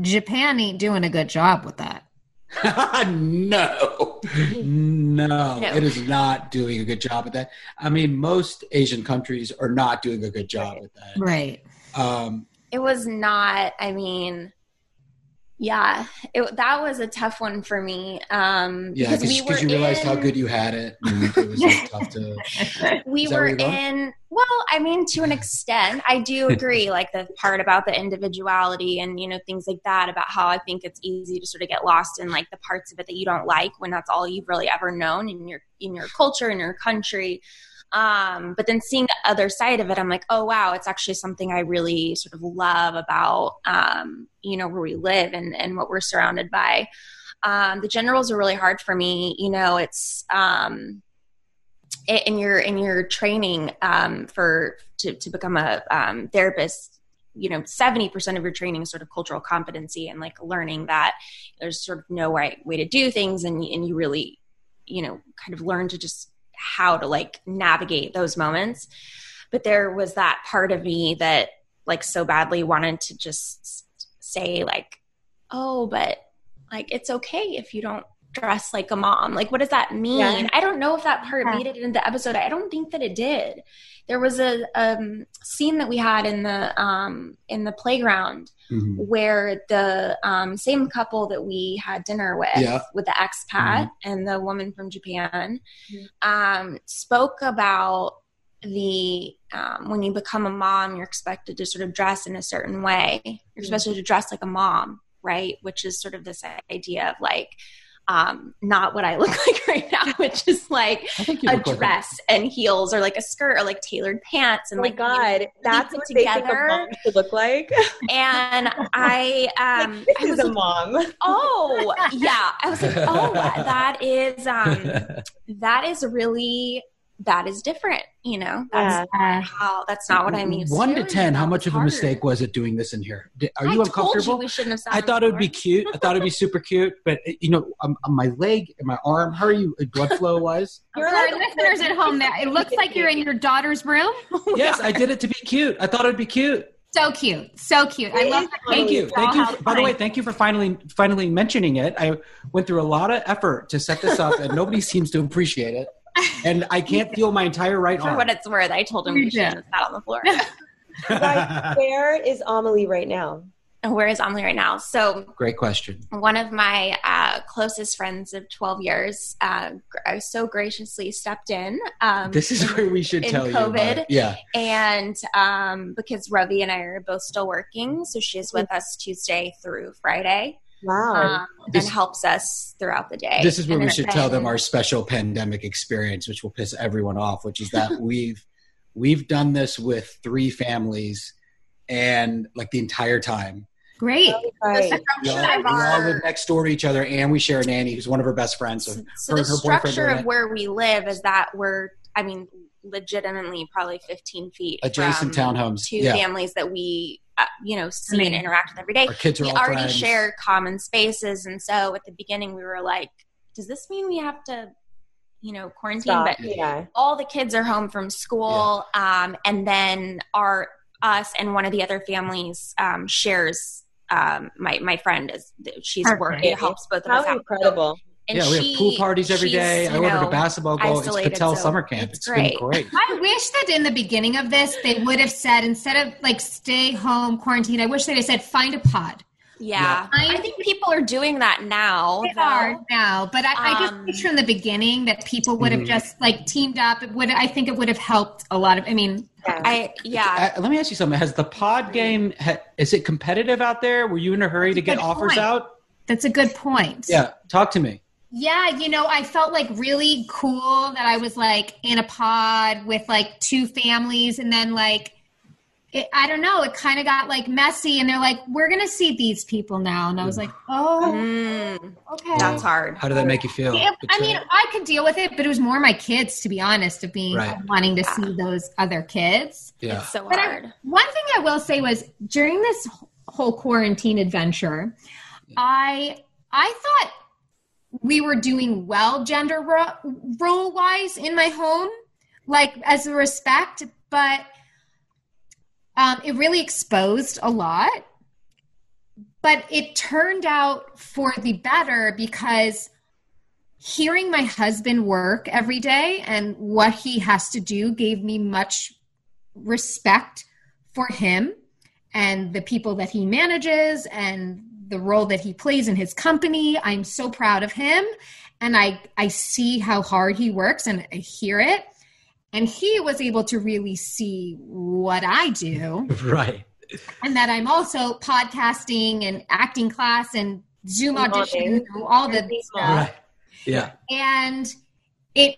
Japan ain't doing a good job with that. no, no, it is not doing a good job at that. I mean, most Asian countries are not doing a good job at that. Right. Um, it was not i mean yeah it, that was a tough one for me um yeah, because we you realized how good you had it, and it was like, tough to. we were you're in well I mean, to an extent, I do agree. like the part about the individuality and you know things like that. About how I think it's easy to sort of get lost in like the parts of it that you don't like when that's all you've really ever known in your in your culture in your country. Um, but then seeing the other side of it, I'm like, oh wow, it's actually something I really sort of love about um, you know where we live and and what we're surrounded by. Um, the gender roles are really hard for me. You know, it's um, in your in your training um, for to, to become a um, therapist you know 70% of your training is sort of cultural competency and like learning that there's sort of no right way to do things and, and you really you know kind of learn to just how to like navigate those moments. But there was that part of me that like so badly wanted to just say like oh but like it's okay if you don't dress like a mom. Like, what does that mean? Yeah. I don't know if that part yeah. made it into the episode. I don't think that it did. There was a um, scene that we had in the um, in the playground mm-hmm. where the um, same couple that we had dinner with, yeah. with the expat mm-hmm. and the woman from Japan, mm-hmm. spoke about the um, when you become a mom, you're expected to sort of dress in a certain way. You're mm-hmm. supposed to dress like a mom, right? Which is sort of this idea of like um, not what I look like right now, which is like a dress like and heels or like a skirt or like tailored pants and oh like God, that's what together. they think a mom should look like. and I um this I is a mom. oh yeah. I was like, oh that is um that is really that is different, you know. That's yeah. how. That's not what I'm used. One to ten, how much of a mistake was it doing this in here? Are you I uncomfortable? You we shouldn't have. I thought it would be cute. I thought it'd be super cute, but you know, um, my leg and my arm. How are you? Uh, blood flow wise. For our listeners at home, there it looks like you're in your daughter's room. yes, I did it to be cute. I thought it'd be cute. So cute, so cute. I love. Thank you, thank you. By the way, thank you for finally finally mentioning it. I went through a lot of effort to set this up, and nobody seems to appreciate it and I can't feel my entire right For arm. what it's worth, I told him we should have sat on the floor. right, where is Amelie right now? Where is Amelie right now? So, great question. One of my uh, closest friends of 12 years uh, so graciously stepped in. Um, this is where we should tell COVID, you. Yeah. And um, because Ravi and I are both still working, so she's with us Tuesday through Friday. Wow. Um, this, and helps us throughout the day. This is where we should tell them our special pandemic experience, which will piss everyone off, which is that we've we've done this with three families and like the entire time. Great. Right. We, all, we all live next door to each other and we share a nanny who's one of her best friends. So, so her, the her structure of where we live is that we're I mean, legitimately probably 15 feet adjacent townhomes. Two yeah. families that we you know see I mean, and interact with every day. Our kids are we already friends. share common spaces, and so at the beginning we were like, "Does this mean we have to?" You know, quarantine, Stop. but yeah. all the kids are home from school, yeah. um, and then our us and one of the other families um, shares um, my my friend is she's Perfect. working helps both of How us incredible. And yeah, we have pool parties every day. I ordered know, a basketball goal. It's Patel so summer camp. It's, it's great. been great. I wish that in the beginning of this they would have said instead of like stay home quarantine. I wish they'd have said find a pod. Yeah, I, I think people are doing that now. They though. are now, but I, um, I just wish from the beginning that people would have mm-hmm. just like teamed up. It would I think it would have helped a lot of. I mean, I yeah. Uh, let me ask you something. Has the pod game is it competitive out there? Were you in a hurry That's to get offers point. out? That's a good point. Yeah, talk to me. Yeah, you know, I felt like really cool that I was like in a pod with like two families and then like it, I don't know, it kind of got like messy and they're like we're going to see these people now and I was like, "Oh, mm, okay." That's hard. How did that make you feel? Yeah, I mean, I could deal with it, but it was more my kids to be honest of being right. wanting to see those other kids. Yeah. It's so but hard. I, one thing I will say was during this whole quarantine adventure, I I thought we were doing well gender ro- role wise in my home, like as a respect, but um, it really exposed a lot. But it turned out for the better because hearing my husband work every day and what he has to do gave me much respect for him and the people that he manages and the role that he plays in his company. I'm so proud of him. And I, I see how hard he works and I hear it. and he was able to really see what I do. Right. And that I'm also podcasting and acting class and Zoom audition, all the stuff. Right. Yeah. And it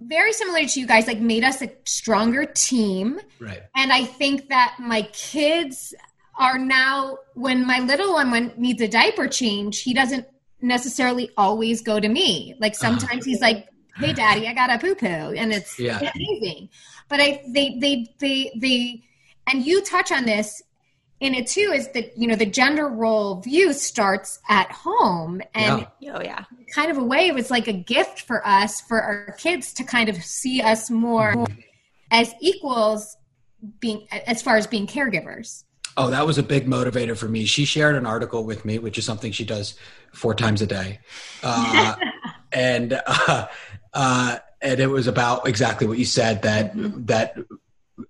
very similar to you guys, like made us a stronger team. Right. And I think that my kids are now when my little one when needs a diaper change, he doesn't necessarily always go to me. Like uh-huh. sometimes he's like, "Hey, daddy, I got a poo poo," and it's Yeah. amazing. But I they they they they and you touch on this in it too is that you know the gender role view starts at home and Yeah. Oh yeah. kind of a way it was like a gift for us for our kids to kind of see us more mm-hmm. as equals being as far as being caregivers Oh, that was a big motivator for me. She shared an article with me, which is something she does four times a day, uh, and uh, uh, and it was about exactly what you said that that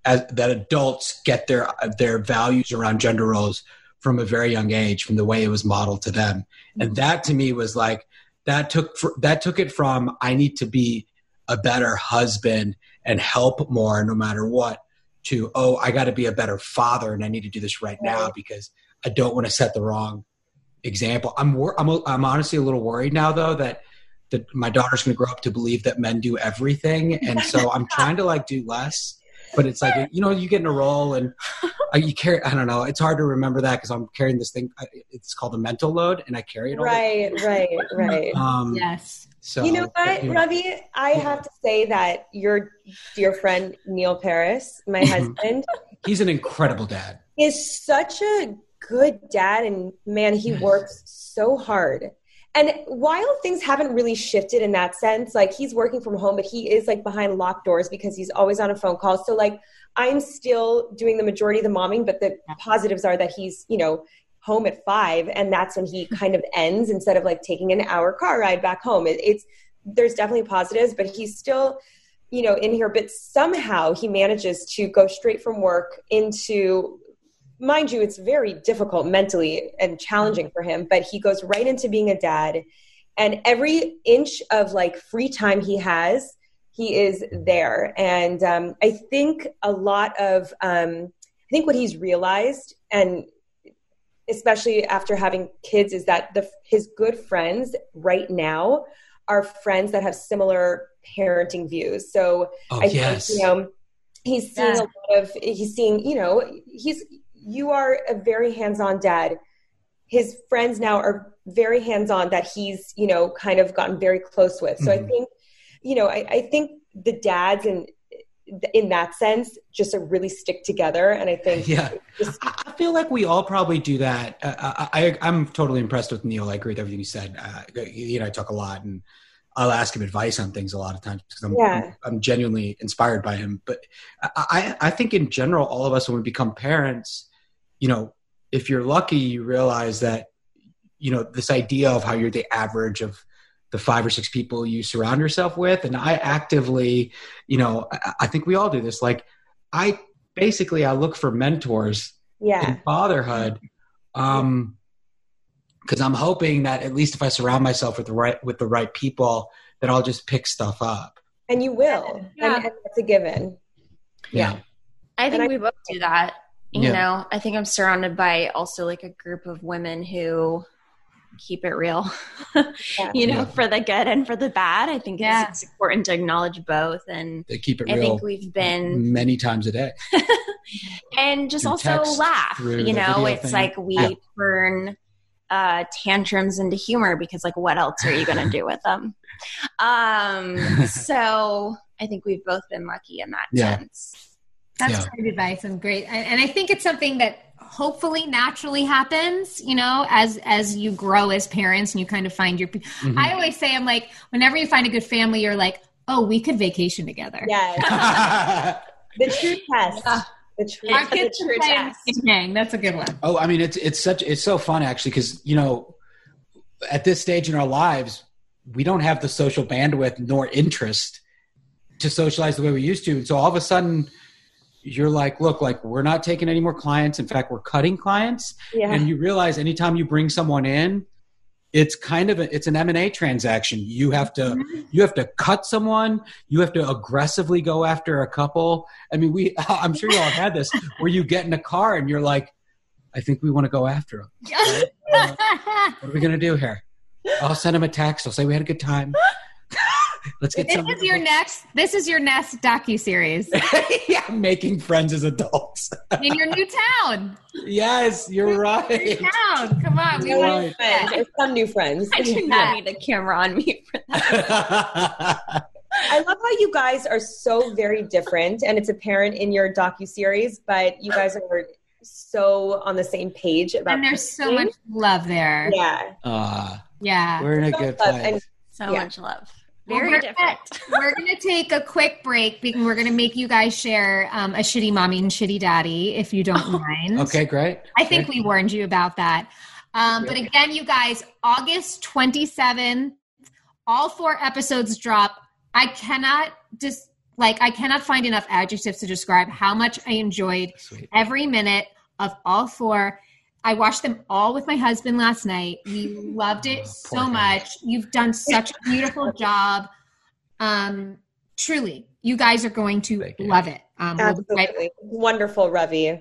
as, that adults get their their values around gender roles from a very young age, from the way it was modeled to them, and that to me was like that took fr- that took it from I need to be a better husband and help more no matter what to oh i got to be a better father and i need to do this right now because i don't want to set the wrong example. I'm wor- I'm, a- I'm honestly a little worried now though that that my daughter's going to grow up to believe that men do everything. And so i'm trying to like do less but it's like you know you get in a role and uh, you carry i don't know it's hard to remember that because i'm carrying this thing it's called a mental load and i carry it all the- Right, right, right. um yes so you know what, you know, Ravi? I have to say that your dear friend Neil Paris, my Mhm. husband, he's an incredible dad is such a good dad, and man, he works so hard. And while things haven't really shifted in that sense, like he's working from home, but he is like behind locked doors because he's always on a phone call. So like I'm still doing the majority of the momming, but the positives are that he's, you know, home at five and that's when he kind of ends instead of like taking an hour car ride back home. It, it's there's definitely positives, but he's still, you know, in here. But somehow he manages to go straight from work into mind you, it's very difficult mentally and challenging for him, but he goes right into being a dad. And every inch of like free time he has, he is there. And um, I think a lot of, um, I think what he's realized, and especially after having kids, is that the, his good friends right now are friends that have similar parenting views. So oh I yes think, you know, he's seeing Yeah. a lot of, he's seeing, you know, he's, you are a very hands-on dad. His friends now are very hands-on that he's, you know, kind of gotten very close with. So I Mhm. think, you know, I, I think the dads and in that sense just are really stick together. And I think, yeah just, I I feel like we all probably do that. Uh, I, I, I'm totally impressed with Neil. I agree with everything you said. Uh, he and I talk a lot, and I'll ask him advice on things a lot of times because I'm, Yeah. I'm genuinely inspired by him. But I, I, I think in general, all of us when we become parents, you know, if you're lucky, you realize that, you know, this idea of how you're the average of the five or six people you surround yourself with. And I actively, you know, I, I think we all do this. Like, I basically I look for mentors yeah. in fatherhood um because i'm hoping that at least if i surround myself with the right with the right people that i'll just pick stuff up And you will. Yeah. And, and that's a given. yeah I think And I- we both do that. You Yeah. know, I think I'm surrounded by also like a group of women who keep it real. you know, Yeah. for the good and for the bad. I think Yeah. it's, it's important to acknowledge both and they keep it I real think we've been many times a day and just Through also text, laugh. You know, it's thing. like we Yeah. turn uh, tantrums into humor because, like, what else are you going to do with them? Um, so I think we've both been lucky in that Yeah. sense. That's Yeah. great advice and great. And, and I think it's something that hopefully naturally happens, you know, as as you grow as parents and you kind of find your. Mhm. I always say, I'm like, whenever you find a good family, you're like, oh, we could vacation together. Yeah. the true test. Yeah. The true, Our the kids true are playing test. Hang. That's a good one. oh i mean it's it's such it's so fun actually because you know at this stage in our lives we don't have the social bandwidth nor interest to socialize the way we used to and so all of a sudden you're like look like we're not taking any more clients. In fact we're cutting clients. Yeah. and you realize anytime you bring someone in it's kind of a, it's an m&a transaction. You have to Mm-hmm. you have to cut someone. You have to aggressively go after a couple. I mean we i'm sure you all have had this where you get in a car and you're like i think we want to go after him. What are we going to do here? I'll send him a text. I'll say we had a good time let's get this some is your next. This is your next docu series yeah making friends as adults in your new town. yes you're right Town, come on, we want right. Friends, some new friends. I do not need a camera on me for that. I love how you guys are so very different, and it's apparent in your docu series. But you guys are so on the same page about. And there's so much love there. Yeah, uh, Yeah. we're in a So good place and So Yeah. much love. Well, Very we're different. Gonna, we're going to take a quick break because we're going to make you guys share um, a shitty mommy and shitty daddy, if you don't mind. okay great I think we warned you about that. Um, but again, you guys, August 27th, all four episodes drop. I cannot just like I cannot find enough adjectives to describe how much I enjoyed Sweet. every minute of all four. I watched them all with my husband last night. We loved it Oh, so poor guy. much. You've done such a beautiful job. Um, truly, you guys are going to love it. Um, we'll right absolutely wonderful, Ravi.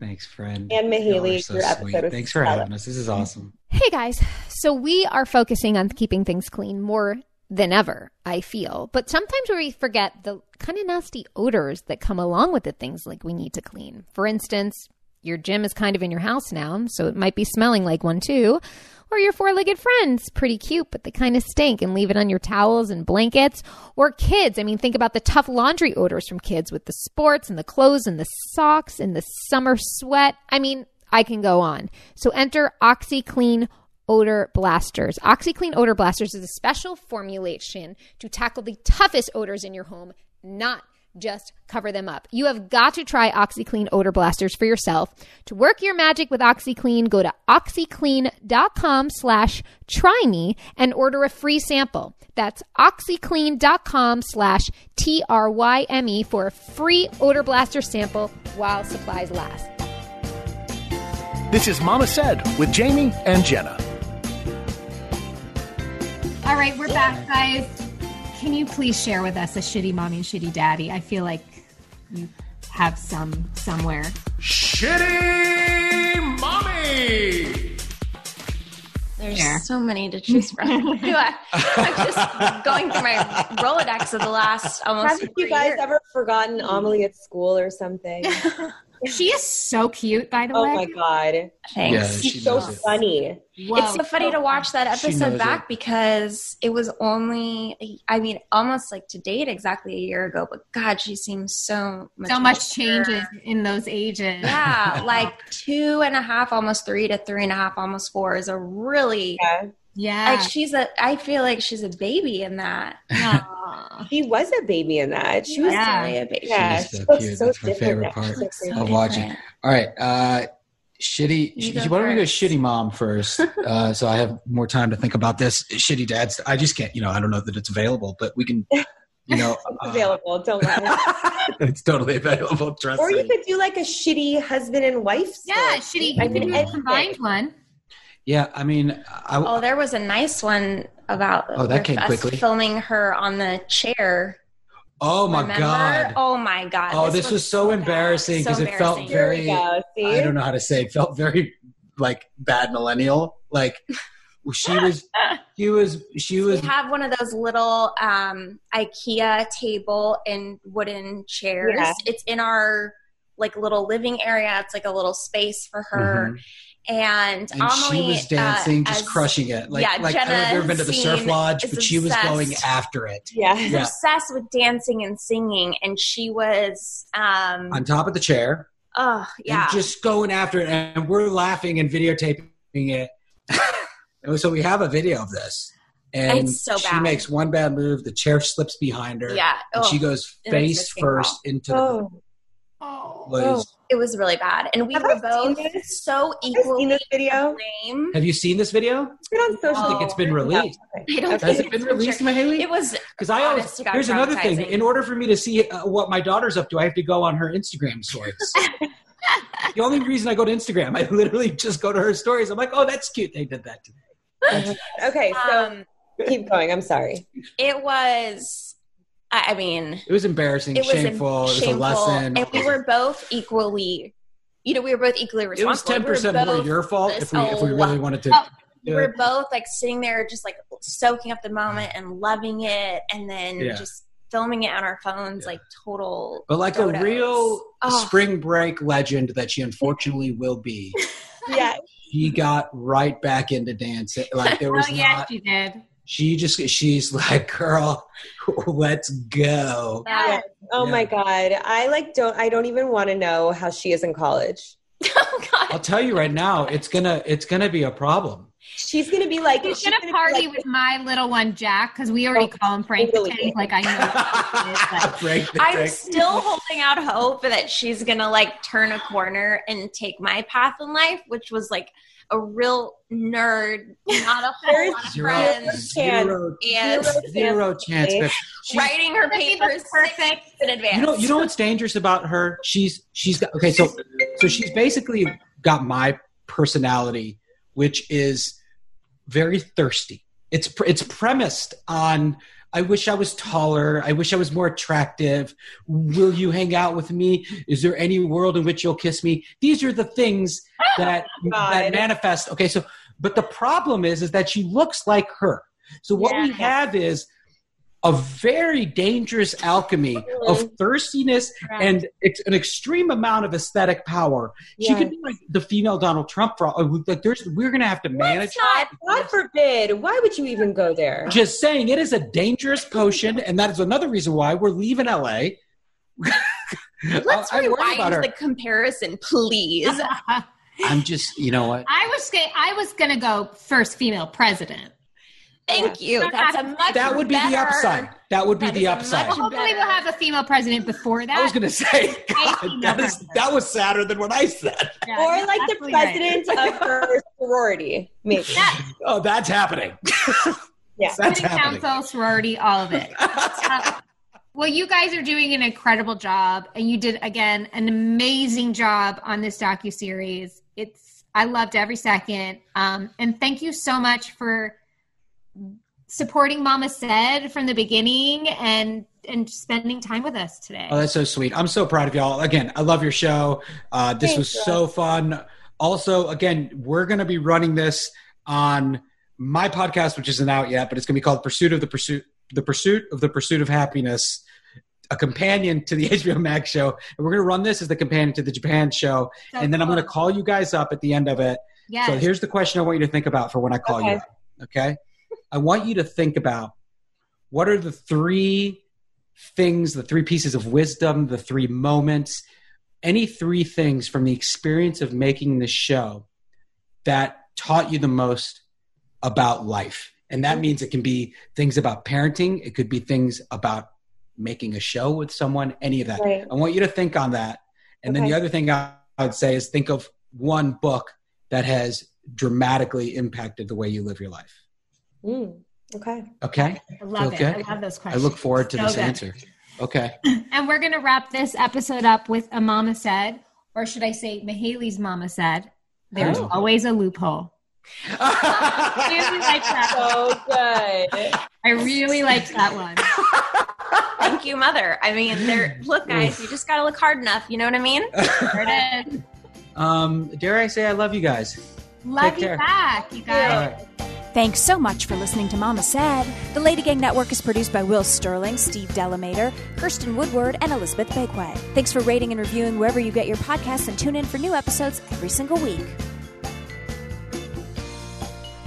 Thanks, friend. And Y'all Mahaley, so your sweet. episode was Thanks for having us. This is awesome. Hey guys, so we are focusing on keeping things clean more than ever, I feel. But sometimes we forget the kind of nasty odors that come along with the things like we need to clean. For instance, your gym is kind of in your house now, so it might be smelling like one too. Or your four legged friends, pretty cute, but they kind of stink and leave it on your towels and blankets. Or kids, I mean, think about the tough laundry odors from kids with the sports and the clothes and the socks and the summer sweat. I mean, I can go on. So enter OxiClean Odor Blasters. OxiClean Odor Blasters is a special formulation to tackle the toughest odors in your home, not just cover them up. You have got to try OxiClean Odor Blasters for yourself. To work your magic with OxiClean, go to oxiclean.com slash try me and order a free sample. That's oxiclean.com slash T-R-Y-M-E for a free odor blaster sample while supplies last. This is Mama Said with Jamie and Jenna. All right, we're back, guys. Can you please share with us a shitty mommy and shitty daddy? I feel like you have some somewhere. Shitty Mommy! There's There. so many to choose from. I, I'm just going through my Rolodex of the last almost Haven't you guys years. ever forgotten Amelie at school or something? She is so cute, by the oh way. Oh my god, Thanks. Yeah, she's she so knows it. funny. Whoa. It's so funny to watch that episode back it. because it was only, I mean, almost like to date exactly a year ago. But God, she seems so much so much mature. changes in those ages. Yeah, like two and a half, almost three to three and a half, almost four is a really Yeah. Yeah. like she's a. I feel like she's a baby in that. Aw. She was a baby in that. She was Yeah. Really a baby. yeah, She's so she looks cute. so That's my different favorite now. part. She's so So I'll crazy. watch it. different. All right. Uh, shitty. You go why don't we go first. shitty mom first? Uh, so I have more time to think about this. Shitty dads. I just can't. You know, I don't know that it's available, but we can. You know, It's uh, available. Don't lie. it's totally available. Trust or you me. could do like a shitty husband and wife. yeah, story. shitty. I You mean, can do a combined one. Yeah, I mean, I, Oh, there was a nice one about Oh, that came quickly. filming her on the chair. oh my Remember? god. Oh my god! Oh, this was so bad. embarrassing So 'cause it felt embarrassing. Here we very- go. I don't know how to say. It felt very like bad millennial. Like she was. She was. She We was. have one of those little um, IKEA table and wooden chairs. Yeah. It's in our like little living area. It's like a little space for her. Mhm. And, And Amelie, she was dancing, uh, just as- crushing it. Like, yeah, like I don't know if you've ever been to the surf lodge, is but she was going after it. Yeah. She's Yeah. obsessed with dancing and singing, and she was, um, On top of the chair, oh yeah, and just going after it, and we're laughing and videotaping it. So we have a video of this, and It's so she bad. makes one bad move, the chair slips behind her, yeah. and Oh, she goes face first all. into the Oh, Oh. Was. it was really bad, and we Have were I seen both this? so I've seen equally this video. lame. Have you seen this video? It's been on social. I think it's been released. I don't Has think it been released, sure. Mahaley? It was Because I always God, here's another thing. In order for me to see uh, what my daughter's up to, I have to go on her Instagram stories. the only reason I go to Instagram, I literally just go to her stories. I'm like, oh, that's cute. They did that today. okay, so Um, keep going. I'm sorry. it was, I I mean, It was embarrassing, it was a- shameful. It was a lesson. and we were both equally, you know, we were both equally responsible. it was responsible. ten We were percent more your fault if we if we Oh. really wanted to. Oh, we it. were both like sitting there just like soaking up the moment and loving it and then Yeah. just filming it on our phones Yeah. like total But like photos. a real Oh. spring break legend that she unfortunately will be, Yeah. she got right back into dancing. Like there oh, was oh yeah, not. she did. She just she's like, girl, let's go. that, Oh Yeah. my god. I like don't I don't even want to know how she is in college. oh god I'll tell you right now, it's gonna it's gonna be a problem. She's gonna be like She's she's gonna gonna party like- with my little one Jack because we already Oh, call him Frank totally. the Tank. Like I know. But the i'm break. still holding out hope that she's gonna like turn a corner and take my path in life which was like a real nerd not a whole There's lot of zero, friends. zero, and zero chance. But she- writing her Gonna papers perfect- perfect in advance you know you know what's dangerous about her? She's she's got okay so so she's basically got my personality which is very thirsty. It's it's premised on i wish i was taller. I wish i was more attractive. Will you hang out with me? Is there any world in which you'll kiss me? These are the things oh, that that manifest. Okay so but the problem is is that she looks like her. So what we have is a very dangerous alchemy of thirstiness and ex- an extreme amount of aesthetic power. She could be like the female Donald Trump. For like, there's we're gonna have to manage. God, God forbid. Why would you even go there? Just saying, it is a dangerous potion, and that is another reason why we're leaving LA. let's I'm worried about rewind the comparison please I'm just, you know what? I was ga- I was gonna go first female president. Thank you. That's a much That would be the upside. That would be that the upside. much- Hopefully, we'll have a female president before that. I was gonna say, God, that is that was sadder than what I said. Yeah, Or that's like the absolutely right. president of her sorority, maybe. Oh, that's happening. Yeah. that's City happening. council, sorority, all of it. Uh, well, you guys are doing an incredible job, and you did again an amazing job on this docu series. It's I loved every second, um, and thank you so much for supporting Mama Said from the beginning and and spending time with us today. Oh, that's so sweet. I'm so proud of y'all. Again, I love your show. Uh, this was so fun. Also, again, we're going to be running this on my podcast, which isn't out yet, but it's going to be called Pursuit of the Pursuit, the Pursuit of the Pursuit of Happiness, a companion to the HBO Max show. And we're going to run this as the companion to the Japan show. So and then I'm going to call you guys up at the end of it. yes. So here's the question I want you to think about for when I call you Okay. up. Okay. I want you to think about what are the three things, the three pieces of wisdom, the three moments, any three things from the experience of making this show that taught you the most about life. And that means it can be things about parenting, it could be things about making a show with someone, any of that. Right. I want you to think on that. And then the other thing I would say is think of one book that has dramatically impacted the way you live your life. Mm, okay. Okay? I love Feel it. good? I love those questions. I look forward to So this good. answer. Okay. And we're going to wrap this episode up with a mama said, or should I say, Mahaley's mama said, there's Oh. always a loophole. I really like that. So good. I really liked that one. Thank you, mother. I mean, there. Look, guys, you just gotta look hard enough. You know what I mean? There it is. um, dare I say I love you guys? Love Take you care. back, you guys. Thanks so much for listening to Mama Said. The Lady Gang Network is produced by Will Sterling, Steve Delamater, Kirsten Woodward, and Elizabeth Bakeway. Thanks for rating and reviewing wherever you get your podcasts and tune in for new episodes every single week.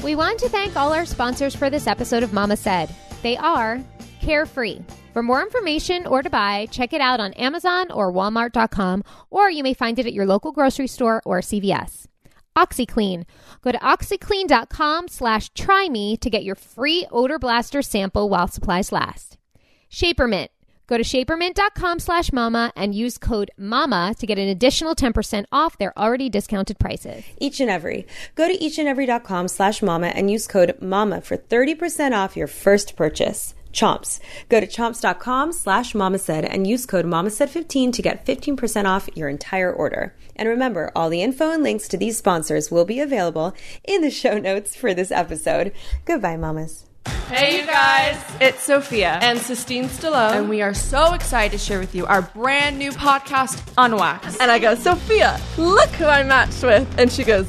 We want to thank all our sponsors for this episode of Mama Said. They are Carefree. For more information or to buy, check it out on Amazon or Walmart.com, or you may find it at your local grocery store or CVS. OxiClean. Go to oxiclean.com slash try me to get your free odor blaster sample while supplies last. Shapermint. Go to shapermint.com slash mama and use code MAMA to get an additional 10% off their already discounted prices. Each and every. Go to eachandevery.com slash mama and use code MAMA for 30% off your first purchase. Chomps. Go to chomps.com slash mama said and use code mama said 15 to get 15% off your entire order. And remember, all the info and links to these sponsors will be available in the show notes for this episode. Goodbye, mamas. Hey, you guys! It's Sophia and Sistine Stallone, and we are so excited to share with you our brand new podcast, Unwaxed. And I go, Sophia, look who I matched with. And she goes,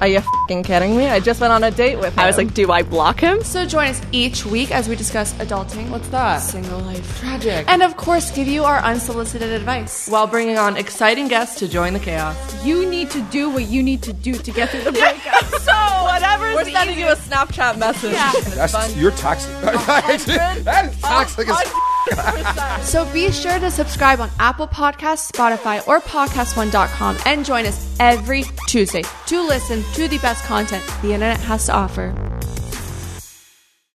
are you fing kidding me? I just went on a date with him. I was like, do I block him? So join us each week as we discuss adulting. What's that? Single life. Tragic. And of course, give you our unsolicited advice while bringing on exciting guests to join the chaos. You need to do what you need to do to get through the breakup. so whatever. We're sending you a Snapchat message. Yeah. That's, you're toxic. that is toxic as so be sure to subscribe on Apple Podcasts, Spotify, or PodcastOne.com and join us every Tuesday to listen to the best content the internet has to offer.